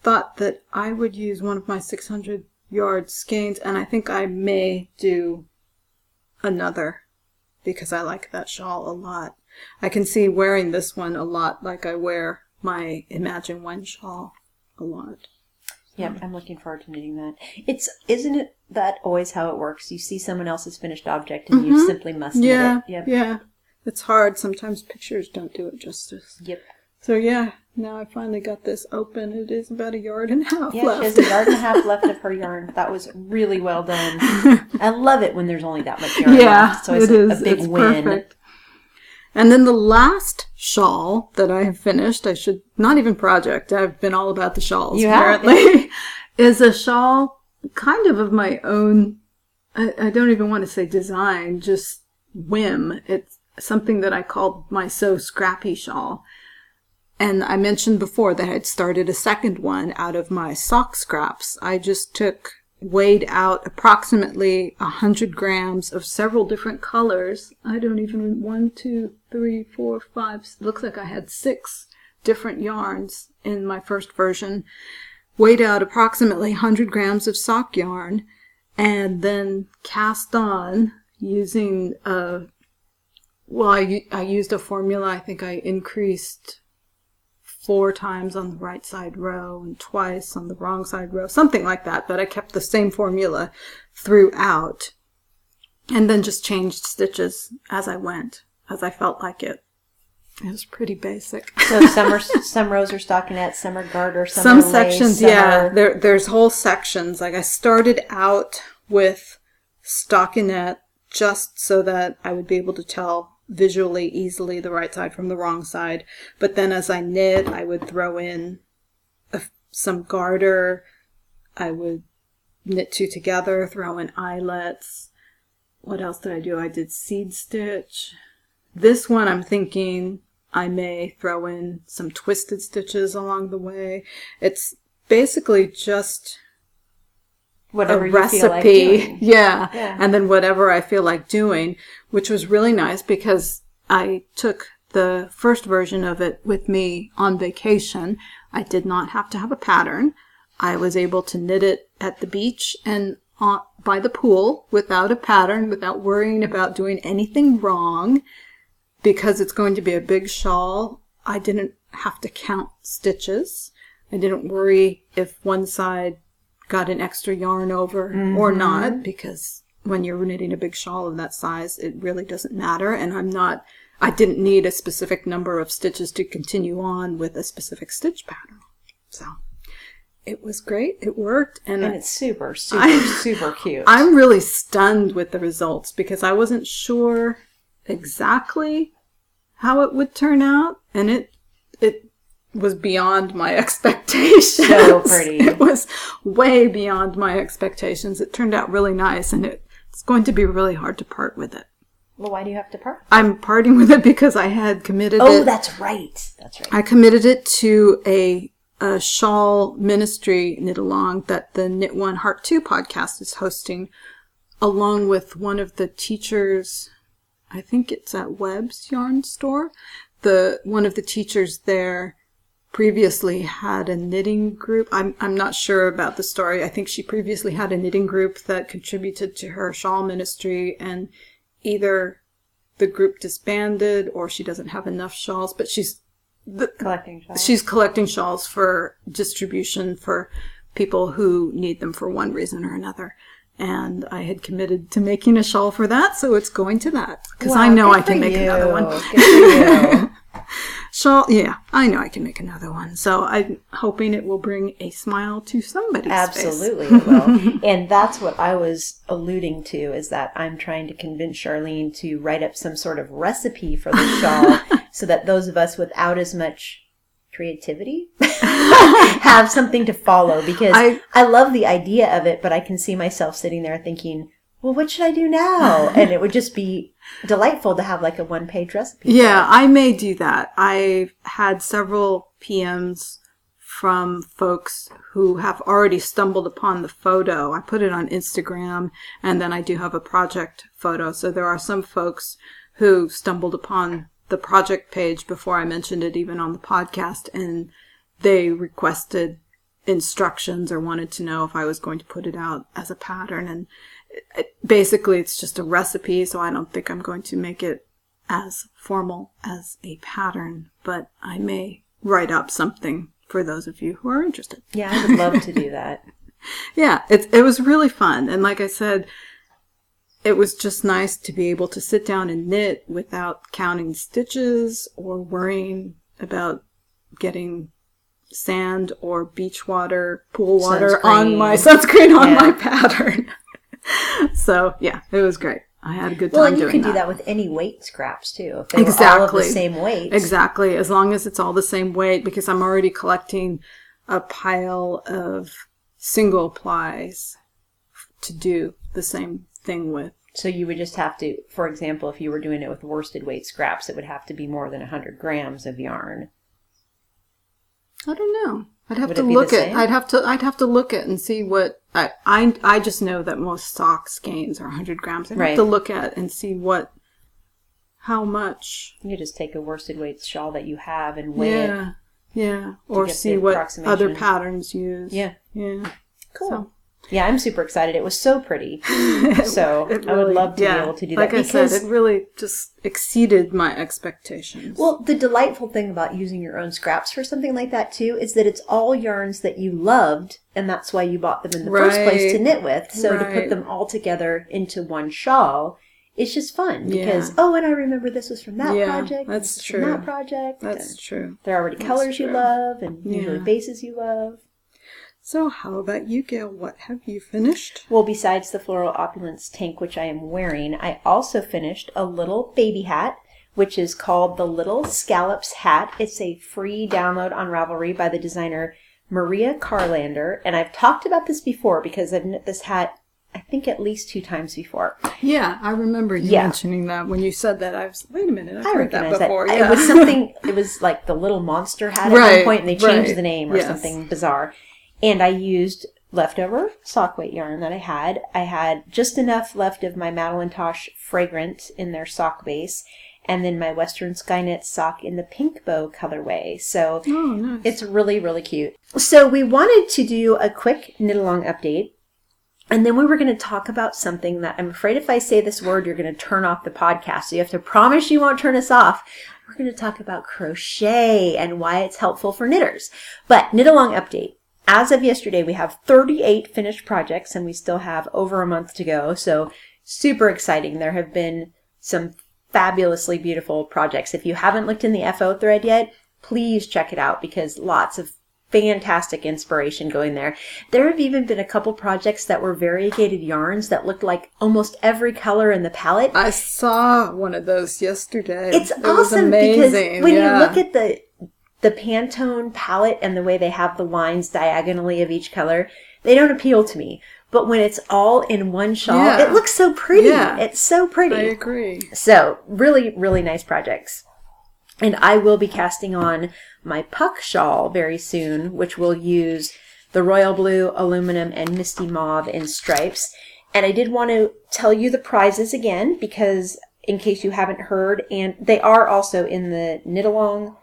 thought that I would use one of my 600 yard skeins, and I think I may do another because I like that shawl a lot. I can see wearing this one a lot like I wear my Imagine When shawl a lot.
Yep, I'm looking forward to knitting that. It's isn't it that always how it works? You see someone else's finished object and you mm-hmm. simply must knit
Yeah,
it. Yep.
yeah. It's hard. Sometimes pictures don't do it justice.
Yep.
So yeah, now I finally got this open. It is about a yard and a half
Yeah,
left.
she has a yard and a half left of her yarn. That was really well done. I love it when there's only that much yarn
yeah,
left. So it's
it
a,
is.
a big
it's
win.
perfect. And then the last shawl that I have finished, I should not even project. I've been all about the shawls
You
apparently. is a shawl kind of of my own I, I don't even want to say design, just whim. It's something that I called my So Scrappy shawl. And I mentioned before that I'd started a second one out of my sock scraps. I just took, weighed out approximately a hundred grams of several different colors. I don't even, one, two, three, four, five, looks like I had six different yarns in my first version. Weighed out approximately 100 grams of sock yarn and then cast on using a, well, I, I used a formula. I think I increased four times on the right side row and twice on the wrong side row, something like that. But I kept the same formula throughout and then just changed stitches as I went, as I felt like it. It was pretty basic.
So some are some rows are stockinette, some are garter, some,
Some
are lace,
sections,
some
yeah.
are-
There, there's whole sections. Like I started out with stockinette just so that I would be able to tell visually easily the right side from the wrong side. But then as I knit, I would throw in a, some garter. I would knit two together, throw in eyelets. What else did I do? I did seed stitch. This one I'm thinking I may throw in some twisted stitches along the way. It's basically just
whatever
a
like
recipe.
doing.
yeah.
Yeah.
And then whatever I feel like doing, which was really nice because I took the first version of it with me on vacation. I did not have to have a pattern. I was able to knit it at the beach and on, by the pool without a pattern, without worrying about doing anything wrong. Because it's going to be a big shawl, I didn't have to count stitches. I didn't worry if one side got an extra yarn over or mm-hmm. not because when you're knitting a big shawl of that size, it really doesn't matter. And I'm not, I didn't need a specific number of stitches to continue on with a specific stitch pattern. So it was great. It worked. And,
And it's super, super,
I-
super cute.
I'm really stunned with the results because I wasn't sure exactly how it would turn out. And it, was beyond my expectations.
So pretty.
It was way beyond my expectations. It turned out really nice and it, it's going to be really hard to part with it.
well, why do you have to part?
I'm parting with it because I had committed
Oh,
it.
that's right. That's right.
I committed it to a, a shawl ministry knit along that the Knit One Heart Two podcast is hosting, along with one of the teachers. I think it's at Webb's Yarn Store. The one of the teachers there previously had a knitting group. I'm I'm not sure about the story. I think she previously had a knitting group that contributed to her shawl ministry and either the group disbanded or she doesn't have enough shawls, but she's
Collecting shawls.
she's collecting shawls for distribution for people who need them for one reason or another. And I had committed to making a shawl for that, so it's going to that because I know I can make another one.
Good for you.
Shawl, yeah, I know I can make another one. So I'm hoping it will bring a smile to somebody's face.
Absolutely, it will. and that's what I was alluding to is that I'm trying to convince Charlene to write up some sort of recipe for the shawl so that those of us without as much creativity have something to follow because I,
I-
love the idea of it, but I can see myself sitting there thinking, well, what should I do now? And it would just be delightful to have like a one page recipe.
Yeah, I may do that. I've had several PMs from folks who have already stumbled upon the photo. I put it on Instagram and then I do have a project photo. So there are some folks who stumbled upon the project page before I mentioned it even on the podcast and they requested instructions or wanted to know if I was going to put it out as a pattern and basically it's just a recipe so I don't think I'm going to make it as formal as a pattern, but I may write up something for those of you who are interested.
Yeah, I would love to do that.
Yeah, it, it was really fun. And like I said, it was just nice to be able to sit down and knit without counting stitches or worrying about getting sand or beach water, pool water on my sunscreen on
Yeah.
my pattern. so yeah, it was great. I had a good time doing it.
Well, and you
that.
do that with any weight scraps too. If they were all of
Exactly.
the same weight.
Exactly, as long as it's all the same weight, because I'm already collecting a pile of single plies to do the same thing with.
So you would just have to, for example, if you were doing it with worsted weight scraps, it would have to be more than 100 grams of yarn.
I don't know. I'd have
Would
to
it be the
look at.
same?
I'd have to. I'd have to look at and see what. I I, I just know that most sock skeins are 100 grams. I'd
Right.
have to look at and see what, how much.
You just take a worsted weight shawl that you have and weigh it.
Yeah, yeah. Or
get
see what
approximation.
other patterns use.
Yeah.
yeah.
Cool.
So-
Yeah, I'm super excited. It was so pretty. So
It
I would love to
yeah,
be able to do
like
that
I
because
said, it really just exceeded my expectations.
Well, the delightful thing about using your own scraps for something like that too is that it's all yarns that you loved, and that's why you bought them in the first place to knit with. So to put them all together into one shawl, it's just fun because
Yeah.
oh, and I remember this was from that
Yeah,
project.
that's true.
that project.
That's
and
true.
there are already colors you love, and usually bases you love.
So, how about you, Gail? What have you finished?
Well, besides the floral opulence tank, which I am wearing, I also finished a little baby hat, which is called the Little Scallops Hat. It's a free download on Ravelry by the designer Maria Carlander. And I've talked about this before because I've knit this hat, I think, at least two times before.
Yeah, I remember you
Yeah.
mentioning that when you said that. I was wait a minute, I've
I
heard that
recognize that.
before.
It was something, it was like the Little Monster hat at one point, and they changed
right.
the name or
Yes.
something bizarre. And I used leftover sock weight yarn that I had. I had just enough left of my Madeline Tosh fragrant in their sock base, and then my Western Sky Knit sock in the pink bow colorway. So
oh, nice.
it's really, really cute. So we wanted to do a quick knit along update. And then we were going to talk about something that I'm afraid if I say this word, you're going to turn off the podcast. So you have to promise you won't turn us off. We're going to talk about crochet and why it's helpful for knitters. But knit along update. As of yesterday, we have 38 finished projects and we still have over a month to go. So super exciting. There have been some fabulously beautiful projects. If you haven't looked in the FO thread yet, please check it out because lots of fantastic inspiration going there. There have even been a couple projects that were variegated yarns that looked like almost every color in the palette.
I saw one of those yesterday.
It's
it
awesome
amazing.
because when
yeah.
you look at the the Pantone palette and the way they have the lines diagonally of each color, they don't appeal to me. But when it's all in one shawl,
Yeah.
it looks so pretty.
Yeah.
It's so pretty.
I agree.
So, really, really nice projects. And I will be casting on my puck shawl very soon, which will use the royal blue, aluminum, and misty mauve in stripes. And I did want to tell you the prizes again because in case you haven't heard, and they are also in the knit along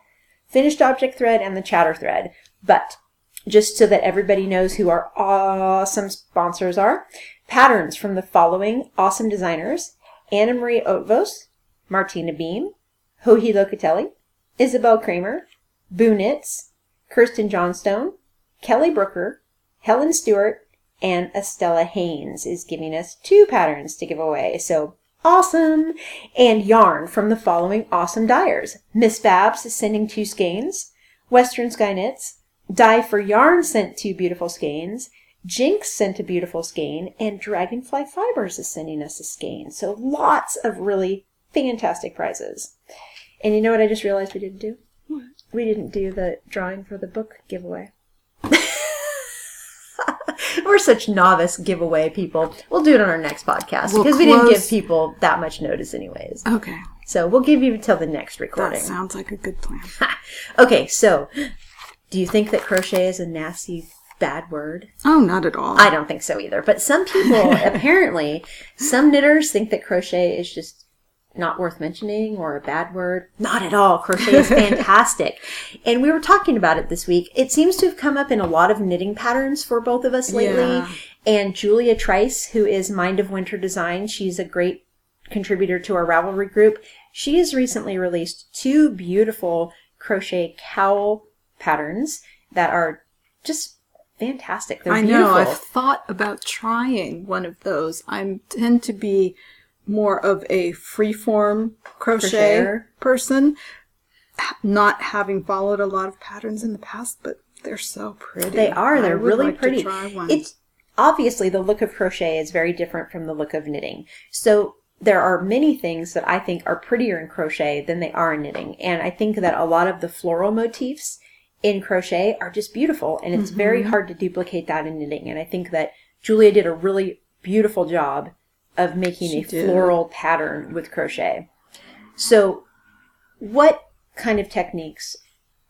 finished object thread and the chatter thread. But just so that everybody knows who our awesome sponsors are, patterns from the following awesome designers Anna Marie Otvos, Martina Behm, Joji Locatelli, Isabell Kraemer, Boo Knits, Kirsten Johnstone, Kelly Brooker, Helen Stewart, and Estella Haynes is giving us two patterns to give away. So awesome! And yarn from the following awesome dyers. Miss Babs is sending two skeins, Western Sky Knits, Dye for Yarn sent two beautiful skeins, Jinx sent a beautiful skein, and Dragonfly Fibers is sending us a skein. So lots of really fantastic prizes. And you know what I just realized we didn't do?
What?
We didn't do the drawing for the book giveaway. We're such novice giveaway people. We'll do it on our next podcast
We'll
because we didn't give people that much notice, anyways.
Okay.
So we'll give you until the next recording.
That sounds like a good plan.
Okay, so do you think that crochet is a nasty, bad word?
Oh, not at all.
I don't think so either. But some people, apparently, some knitters think that crochet is just not worth mentioning or a bad word. Not at all. Crochet is fantastic. and we were talking about it this week. It seems to have come up in a lot of knitting patterns for both of us lately.
Yeah.
And Julia Trice, who is Mind of Winter Design, she's a great contributor to our Ravelry group. She has recently released two beautiful crochet cowl patterns that are just fantastic. They're
I
beautiful.
know. I've thought about trying one of those. I tend to be more of a freeform crochet person, not having followed a lot of patterns in the past, but they're so pretty.
They are. They're really
like to
pretty.
try one.
It's obviously the look of crochet is very different from the look of knitting. So there are many things that I think are prettier in crochet than they are in knitting. And I think that a lot of the floral motifs in crochet are just beautiful and it's very mm-hmm. hard to duplicate that in knitting. And I think that Julia did a really beautiful job of making
She
a
did.
floral pattern with crochet. So, what kind of techniques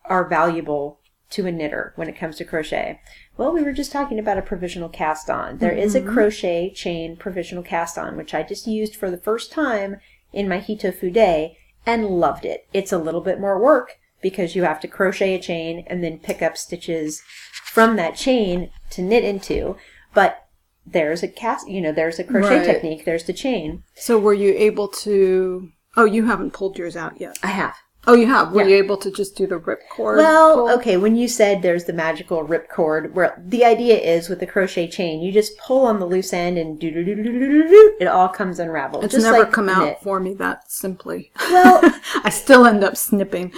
are valuable to a knitter when it comes to crochet? Well, we were just talking about a provisional cast on. There is
Mm-hmm.
a crochet chain provisional cast on, which I just used for the first time in my Hito Fude and loved it. It's a little bit more work because you have to crochet a chain and then pick up stitches from that chain to knit into, but there's a cast, you know, there's a crochet
Right.
technique, there's the chain.
So were you able to? Oh, you haven't pulled yours out yet.
I have.
Oh, you have. Were
Yeah.
you able to just do the ripcord?
Well,
pull?
okay, when you said there's the magical rip cord, where the idea is with the crochet chain, you just pull on the loose end and do do do do do do do, it all comes unraveled.
It's
just
never
like
come out
knit.
for me that simply.
Well,
I still end up snipping.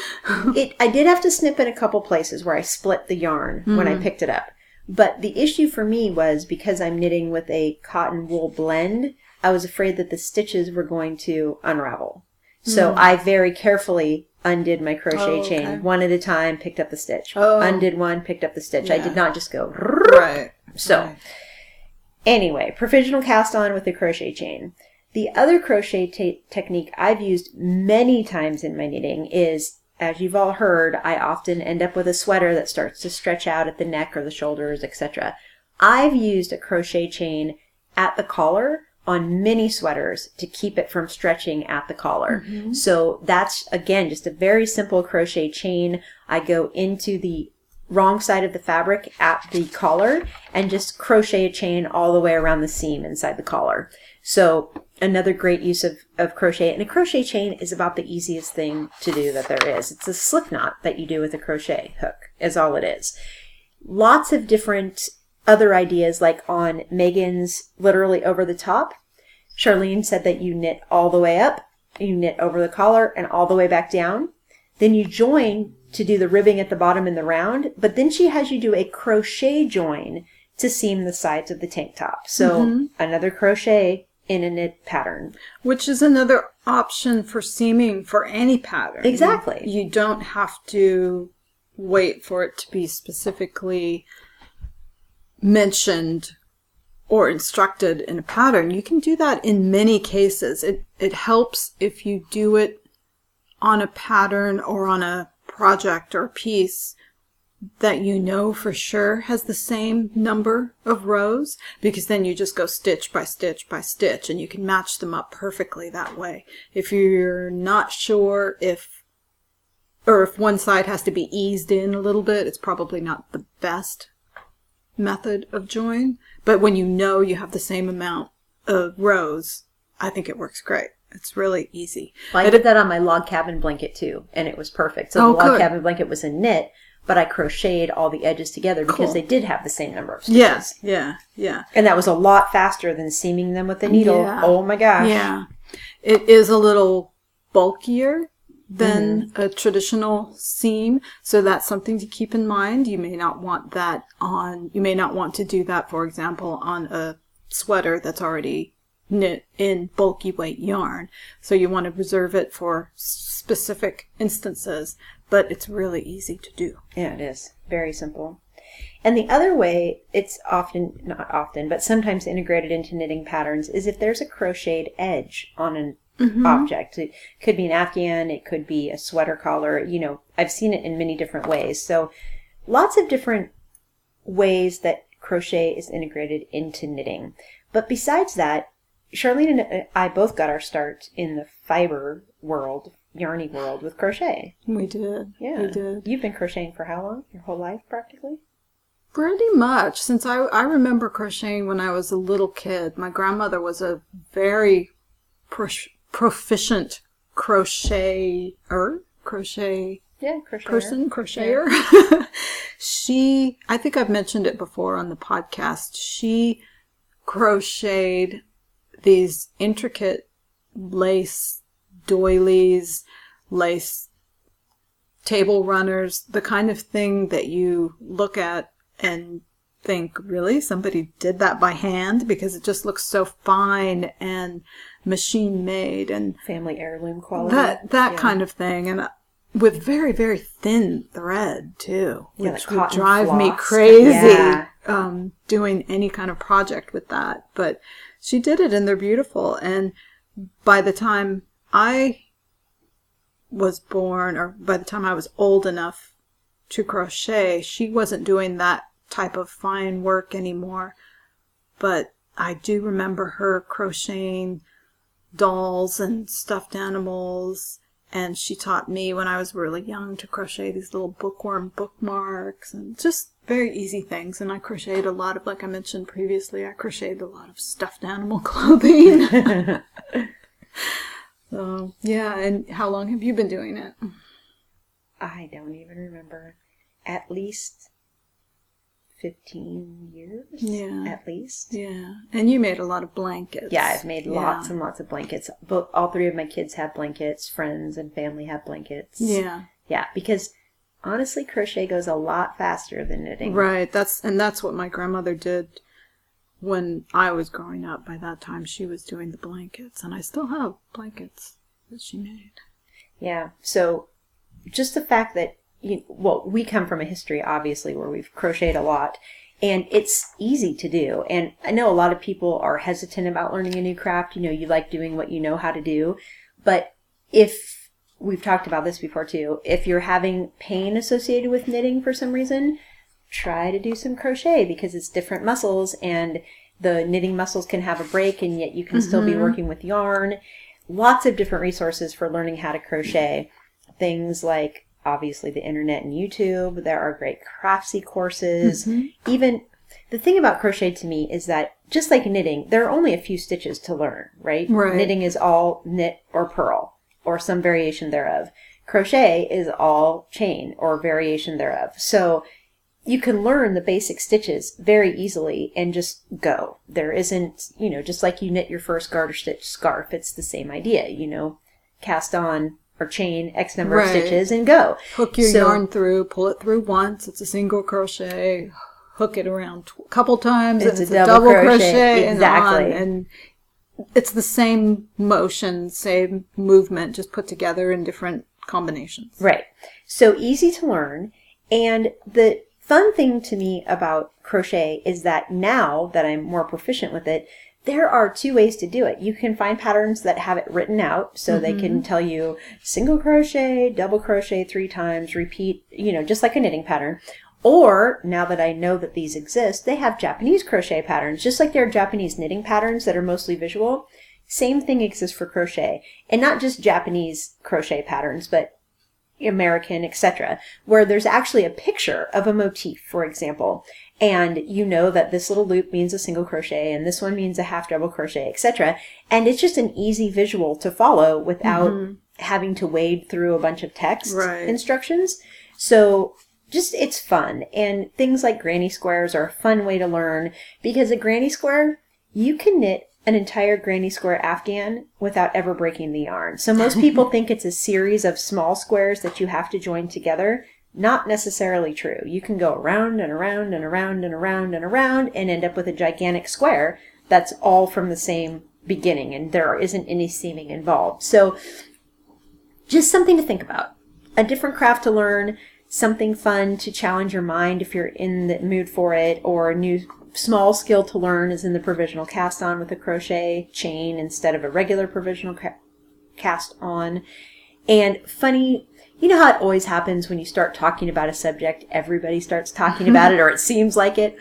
it I did have to snip in a couple places where I split the yarn when I mm-hmm. picked it up. But the issue for me was because I'm knitting with a cotton wool blend, I was afraid that the stitches were going to unravel. So hmm. I very carefully undid my crochet
Oh, okay.
chain one at a time, picked up the stitch.
Oh.
Undid one, picked up the stitch. I did not just go
right.
so,
Right.
anyway, provisional cast on with the crochet chain. The other crochet ta- technique I've used many times in my knitting is, as you've all heard, I often end up with a sweater that starts to stretch out at the neck or the shoulders, etc. I've used a crochet chain at the collar on many sweaters to keep it from stretching at the collar. Mm-hmm. So that's again just a very simple crochet chain. I go into the wrong side of the fabric at the collar and just crochet a chain all the way around the seam inside the collar. So another great use of, of crochet and a crochet chain is about the easiest thing to do that there is. It's a slip knot that you do with a crochet hook is all it is. Lots of different other ideas like on Megan's literally over the top. Charlene said that you knit all the way up, you knit over the collar and all the way back down. Then you join to do the ribbing at the bottom in the round, but then she has you do a crochet join to seam the sides of the tank top. So mm-hmm. another crochet in a knit pattern.
Which is another option for seaming for any pattern.
Exactly.
You don't have to wait for it to be specifically mentioned or instructed in a pattern. You can do that in many cases. It it helps if you do it on a pattern or on a project or piece that you know for sure has the same number of rows because then you just go stitch by stitch by stitch and you can match them up perfectly that way. If you're not sure if or if one side has to be eased in a little bit, it's probably not the best method of join. But when you know you have the same amount of rows, I think it works great. It's really easy.
Well, I did that on my log cabin blanket too, and it was perfect. So
Oh,
the log
good.
cabin blanket was a knit, but I crocheted all the edges together because
Cool.
they did have the same number of stitches.
Yes, yeah, yeah.
And that was a lot faster than seaming them with a needle.
Yeah.
Oh my gosh.
Yeah. It is a little bulkier than mm-hmm. a traditional seam, so that's something to keep in mind. You may not want that on, you may not want to do that, for example, on a sweater that's already knit in bulky weight yarn. So you want to reserve it for specific instances, but it's really easy to do.
Yeah, it is. Very simple. And the other way it's often, not often, but sometimes integrated into knitting patterns is if there's a crocheted edge on an mm-hmm. object. It could be an afghan, it could be a sweater collar. You know, I've seen it in many different ways. So lots of different ways that crochet is integrated into knitting. But besides that, Charlene and I both got our start in the fiber world, yarny world with crochet.
We did.
Yeah.
We did.
You've been crocheting for how long? Your whole life, practically?
Pretty much. Since I, I remember crocheting when I was a little kid. My grandmother was a very pro- proficient crocheter, crochet
Yeah, crochet.
person, crocheter. she, I think I've mentioned it before on the podcast. She crocheted these intricate lace doilies, lace table runners, the kind of thing that you look at and think, really, somebody did that by hand because it just looks so fine and machine made and
Family heirloom quality.
that that
Yeah.
kind of thing and uh, with very very thin thread too
Yeah,
which would drive me crazy
Yeah.
um, doing any kind of project with that. But she did it, and they're beautiful. And by the time I was born, or by the time I was old enough to crochet, she wasn't doing that type of fine work anymore. But I do remember her crocheting dolls and stuffed animals. And she taught me when I was really young to crochet these little bookworm bookmarks and just very easy things. And I crocheted a lot of, like I mentioned previously, I crocheted a lot of stuffed animal clothing. so, yeah. And how long have you been doing it?
I don't even remember. At least 15 years?
Yeah.
At least.
Yeah. And you made a lot of blankets.
Yeah, I've made
Yeah.
lots and lots of blankets. Both all three of my kids have blankets, friends and family have blankets.
Yeah.
Yeah, because honestly crochet goes a lot faster than knitting.
Right. That's and that's what my grandmother did when I was growing up. By that time, she was doing the blankets, and I still have blankets that she made.
Yeah. So just the fact that you well, we come from a history obviously where we've crocheted a lot and it's easy to do. And I know a lot of people are hesitant about learning a new craft. You know, you like doing what you know how to do. But if we've talked about this before too, if you're having pain associated with knitting for some reason, try to do some crochet because it's different muscles and the knitting muscles can have a break and yet you can still be mm-hmm. working with yarn. Lots of different resources for learning how to crochet. Things like obviously the internet and YouTube. There are great craftsy courses. Mm-hmm. Even the thing about crochet to me is that just like knitting, there are only a few stitches to learn, right?
Right.
Knitting is all knit or purl or some variation thereof. Crochet is all chain or variation thereof. So you can learn the basic stitches very easily and just go. There isn't, you know, just like you knit your first garter stitch scarf, it's the same idea, you know, cast on or chain X number of stitches and go.
Hook your
So-
yarn through, pull it through once. It's a single crochet. Hook it around a couple times.
It's
and
a double crochet,
and
exactly.
on, and it's the same motion, same movement, just put together in different combinations.
Right. So easy to learn. And the fun thing to me about crochet is that now that I'm more proficient with it, there are two ways to do it. You can find patterns that have it written out so they can mm-hmm. tell you single crochet, double crochet three times, repeat, you know, just like a knitting pattern. Or now that I know that these exist, they have Japanese crochet patterns, just like there are Japanese knitting patterns that are mostly visual. Same thing exists for crochet. And not just Japanese crochet patterns, but American, etc., where there's actually a picture of a motif, for example, and you know that this little loop means a single crochet and this one means a half double crochet, etc. And it's just an easy visual to follow without mm-hmm. having to wade through a bunch of text
Right.
instructions. So just it's fun and things like granny squares are a fun way to learn because a granny square you can knit an entire granny square afghan without ever breaking the yarn. So most people think it's a series of small squares that you have to join together. Not necessarily true. You can go around and around and around and around and around and end up with a gigantic square that's all from the same beginning and there isn't any seaming involved. So just something to think about. A different craft to learn, something fun to challenge your mind if you're in the mood for it, or a new small skill to learn is in the provisional cast on with a crochet chain instead of a regular provisional ca- cast on. And funny, you know how it always happens when you start talking about a subject, everybody starts talking about it, or it seems like it.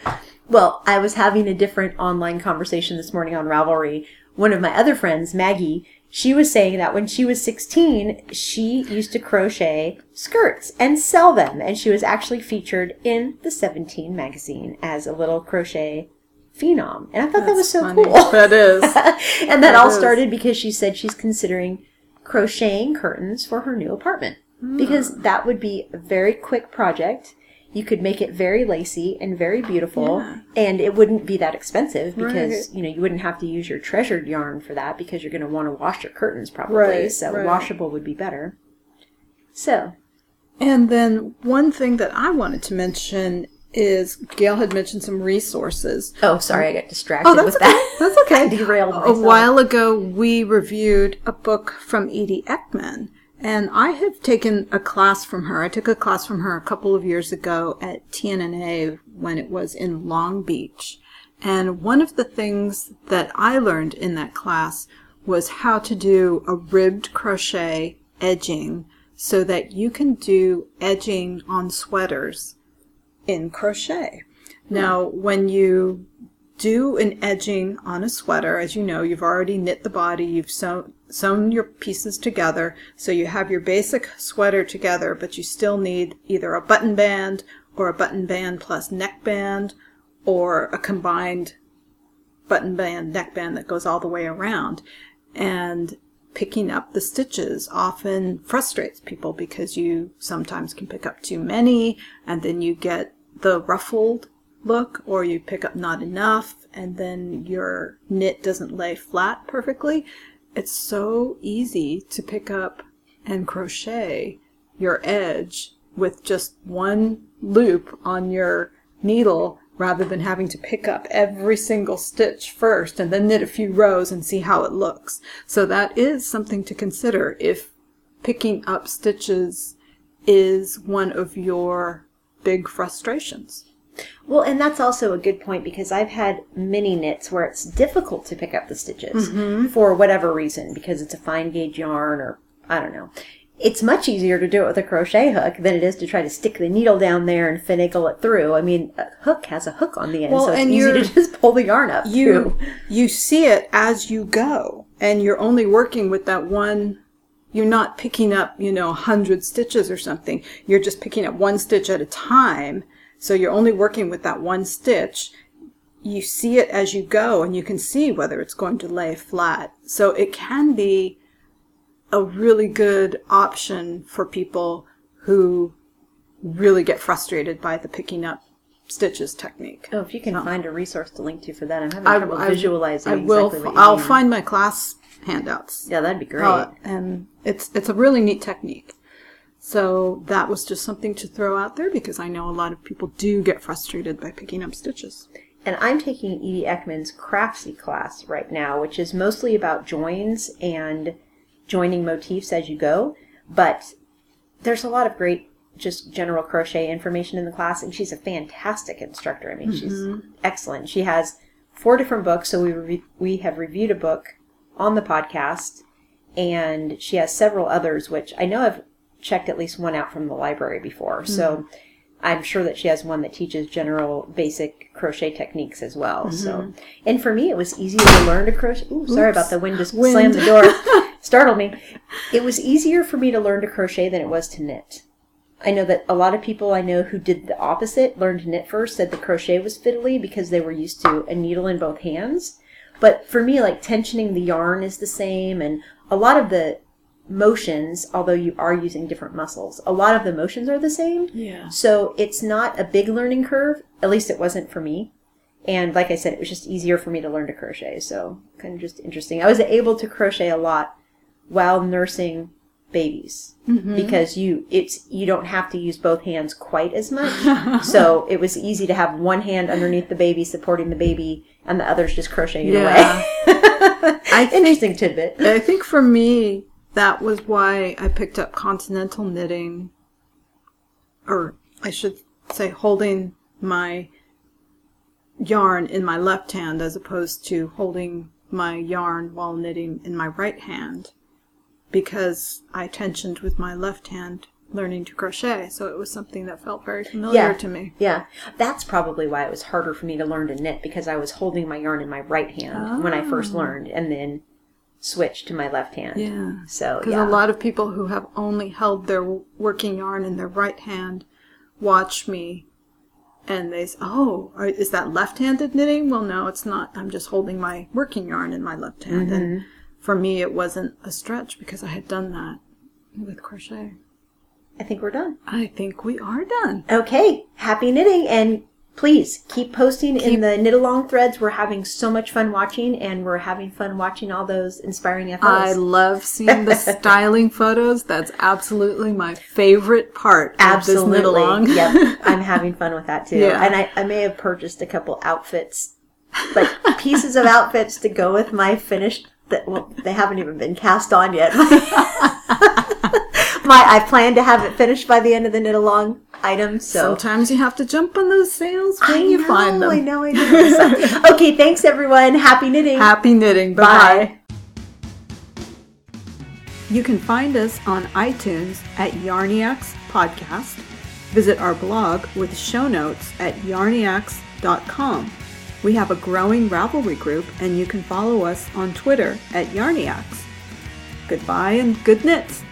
Well, I was having a different online conversation this morning on Ravelry. One of my other friends, Maggie, she was saying that when she was 16, she used to crochet skirts and sell them. And she was actually featured in the 17 magazine as a little crochet phenom. And I thought that was so
Funny.
cool.
That is.
and that all
is.
started because she said she's considering crocheting curtains for her new apartment hmm. because that would be a very quick project. You could make it very lacy and very beautiful,
Yeah.
and it wouldn't be that expensive because
Right.
you know you wouldn't have to use your treasured yarn for that because you're going to want to wash your curtains probably.
Right,
so
right.
washable would be better. So
And then one thing that I wanted to mention is Gail had mentioned some resources.
oh, sorry, I got distracted
Oh, that's
with
okay.
that.
That's okay.
Derailed
A while ago, we reviewed a book from Edie Eckman, And I have taken a class from her. I took a class from her a couple of years ago at TNNA when it was in Long Beach. And one of the things that I learned in that class was how to do a ribbed crochet edging so that you can do edging on sweaters in crochet. Now, when you do an edging on a sweater, as you know, you've already knit the body, you've sewn, sewn your pieces together, so you have your basic sweater together, but you still need either a button band or a button band plus neckband or a combined button band neckband that goes all the way around. And picking up the stitches often frustrates people because you sometimes can pick up too many and then you get the ruffled look or you pick up not enough and then your knit doesn't lay flat perfectly. It's so easy to pick up and crochet your edge with just one loop on your needle rather than having to pick up every single stitch first and then knit a few rows and see how it looks. So that is something to consider if picking up stitches is one of your big frustrations.
Well, and that's also a good point because I've had mini knits where it's difficult to pick up the stitches mm-hmm. for whatever reason because it's a fine gauge yarn or I don't know. It's much easier to do it with a crochet hook than it is to try to stick the needle down there and finagle it through. I mean, a hook has a hook on the end,
Well,
so it's
and
easy to just pull the yarn up
you
through.
you see it as you go and you're only working with that one you're not picking up you know 100 stitches or something you're just picking up one stitch at a time so you're only working with that one stitch you see it as you go and you can see whether it's going to lay flat so it can be a really good option for people who really get frustrated by the picking up stitches technique
Oh, if you can find a resource to link to for that, I'm having
I-
trouble
I-
visualizing
I will.
exactly what you
I'll
mean.
find my class handouts.
Yeah, that'd be great.
Uh, and it's it's a really neat technique. So that was just something to throw out there because I know a lot of people do get frustrated by picking up stitches.
and I'm taking Edie Eckman's Craftsy class right now, which is mostly about joins and joining motifs as you go. But there's a lot of great, just general crochet information in the class, and she's a fantastic instructor. I mean, mm-hmm. she's excellent. She has four different books, so we re- we have reviewed a book on the podcast, and she has several others, which I know I've checked at least one out from the library before. Hmm. So I'm sure that she has one that teaches general basic crochet techniques as well. So, mm-hmm. and for me, it was easier to learn to crochet. Ooh, sorry about the wind just
Wind.
slammed the door, startled me. It was easier for me to learn to crochet than it was to knit. I know that a lot of people I know who did the opposite, learned to knit first, said the crochet was fiddly because they were used to a needle in both hands. But for me, like tensioning the yarn is the same, and a lot of the motions, although you are using different muscles, a lot of the motions are the same.
Yeah.
So it's not a big learning curve. At least it wasn't for me. And like I said, it was just easier for me to learn to crochet. So kind of just interesting. I was able to crochet a lot while nursing babies mm-hmm. because you it's you don't have to use both hands quite as much. so it was easy to have one hand underneath the baby supporting the baby and the others just crocheting
Yeah.
away.
I think
Interesting tidbit.
I think for me that was why I picked up continental knitting, or I should say, holding my yarn in my left hand as opposed to holding my yarn while knitting in my right hand, because I tensioned with my left hand learning to crochet, so it was something that felt very familiar
Yeah.
to me.
Yeah, that's probably why it was harder for me to learn to knit because I was holding my yarn in my right hand when I first oh. learned, and then switched to my left hand.
Yeah.
So
Because
yeah,
a lot of people who have only held their working yarn in their right hand watch me and they say, Oh, is that left handed knitting? Well, no, it's not. I'm just holding my working yarn in my left hand. And mm-hmm. for me, it wasn't a stretch because I had done that with crochet.
I think we're done.
I think we are done.
Okay, happy knitting, and please keep posting in the knit along threads. We're having so much fun watching, and we're having fun watching all those inspiring FOs.
I love seeing the styling photos. That's absolutely my favorite part of this knit along.
yep, I'm having fun with that too.
Yeah.
And I, I may have purchased a couple outfits, like pieces of outfits to go with my finished. That well, they haven't even been cast on yet. my I plan to have it finished by the end of the knit along item. So
Sometimes you have to jump on those sales when
I
you
know,
find them.
I know, I know. So- okay, thanks everyone. Happy knitting.
Happy knitting. Bye. You can find us on iTunes at Yarniacs Podcast. Visit our blog with show notes at yarniacs.com. We have a growing Ravelry group, and you can follow us on Twitter at Yarniacs. Goodbye and good knits.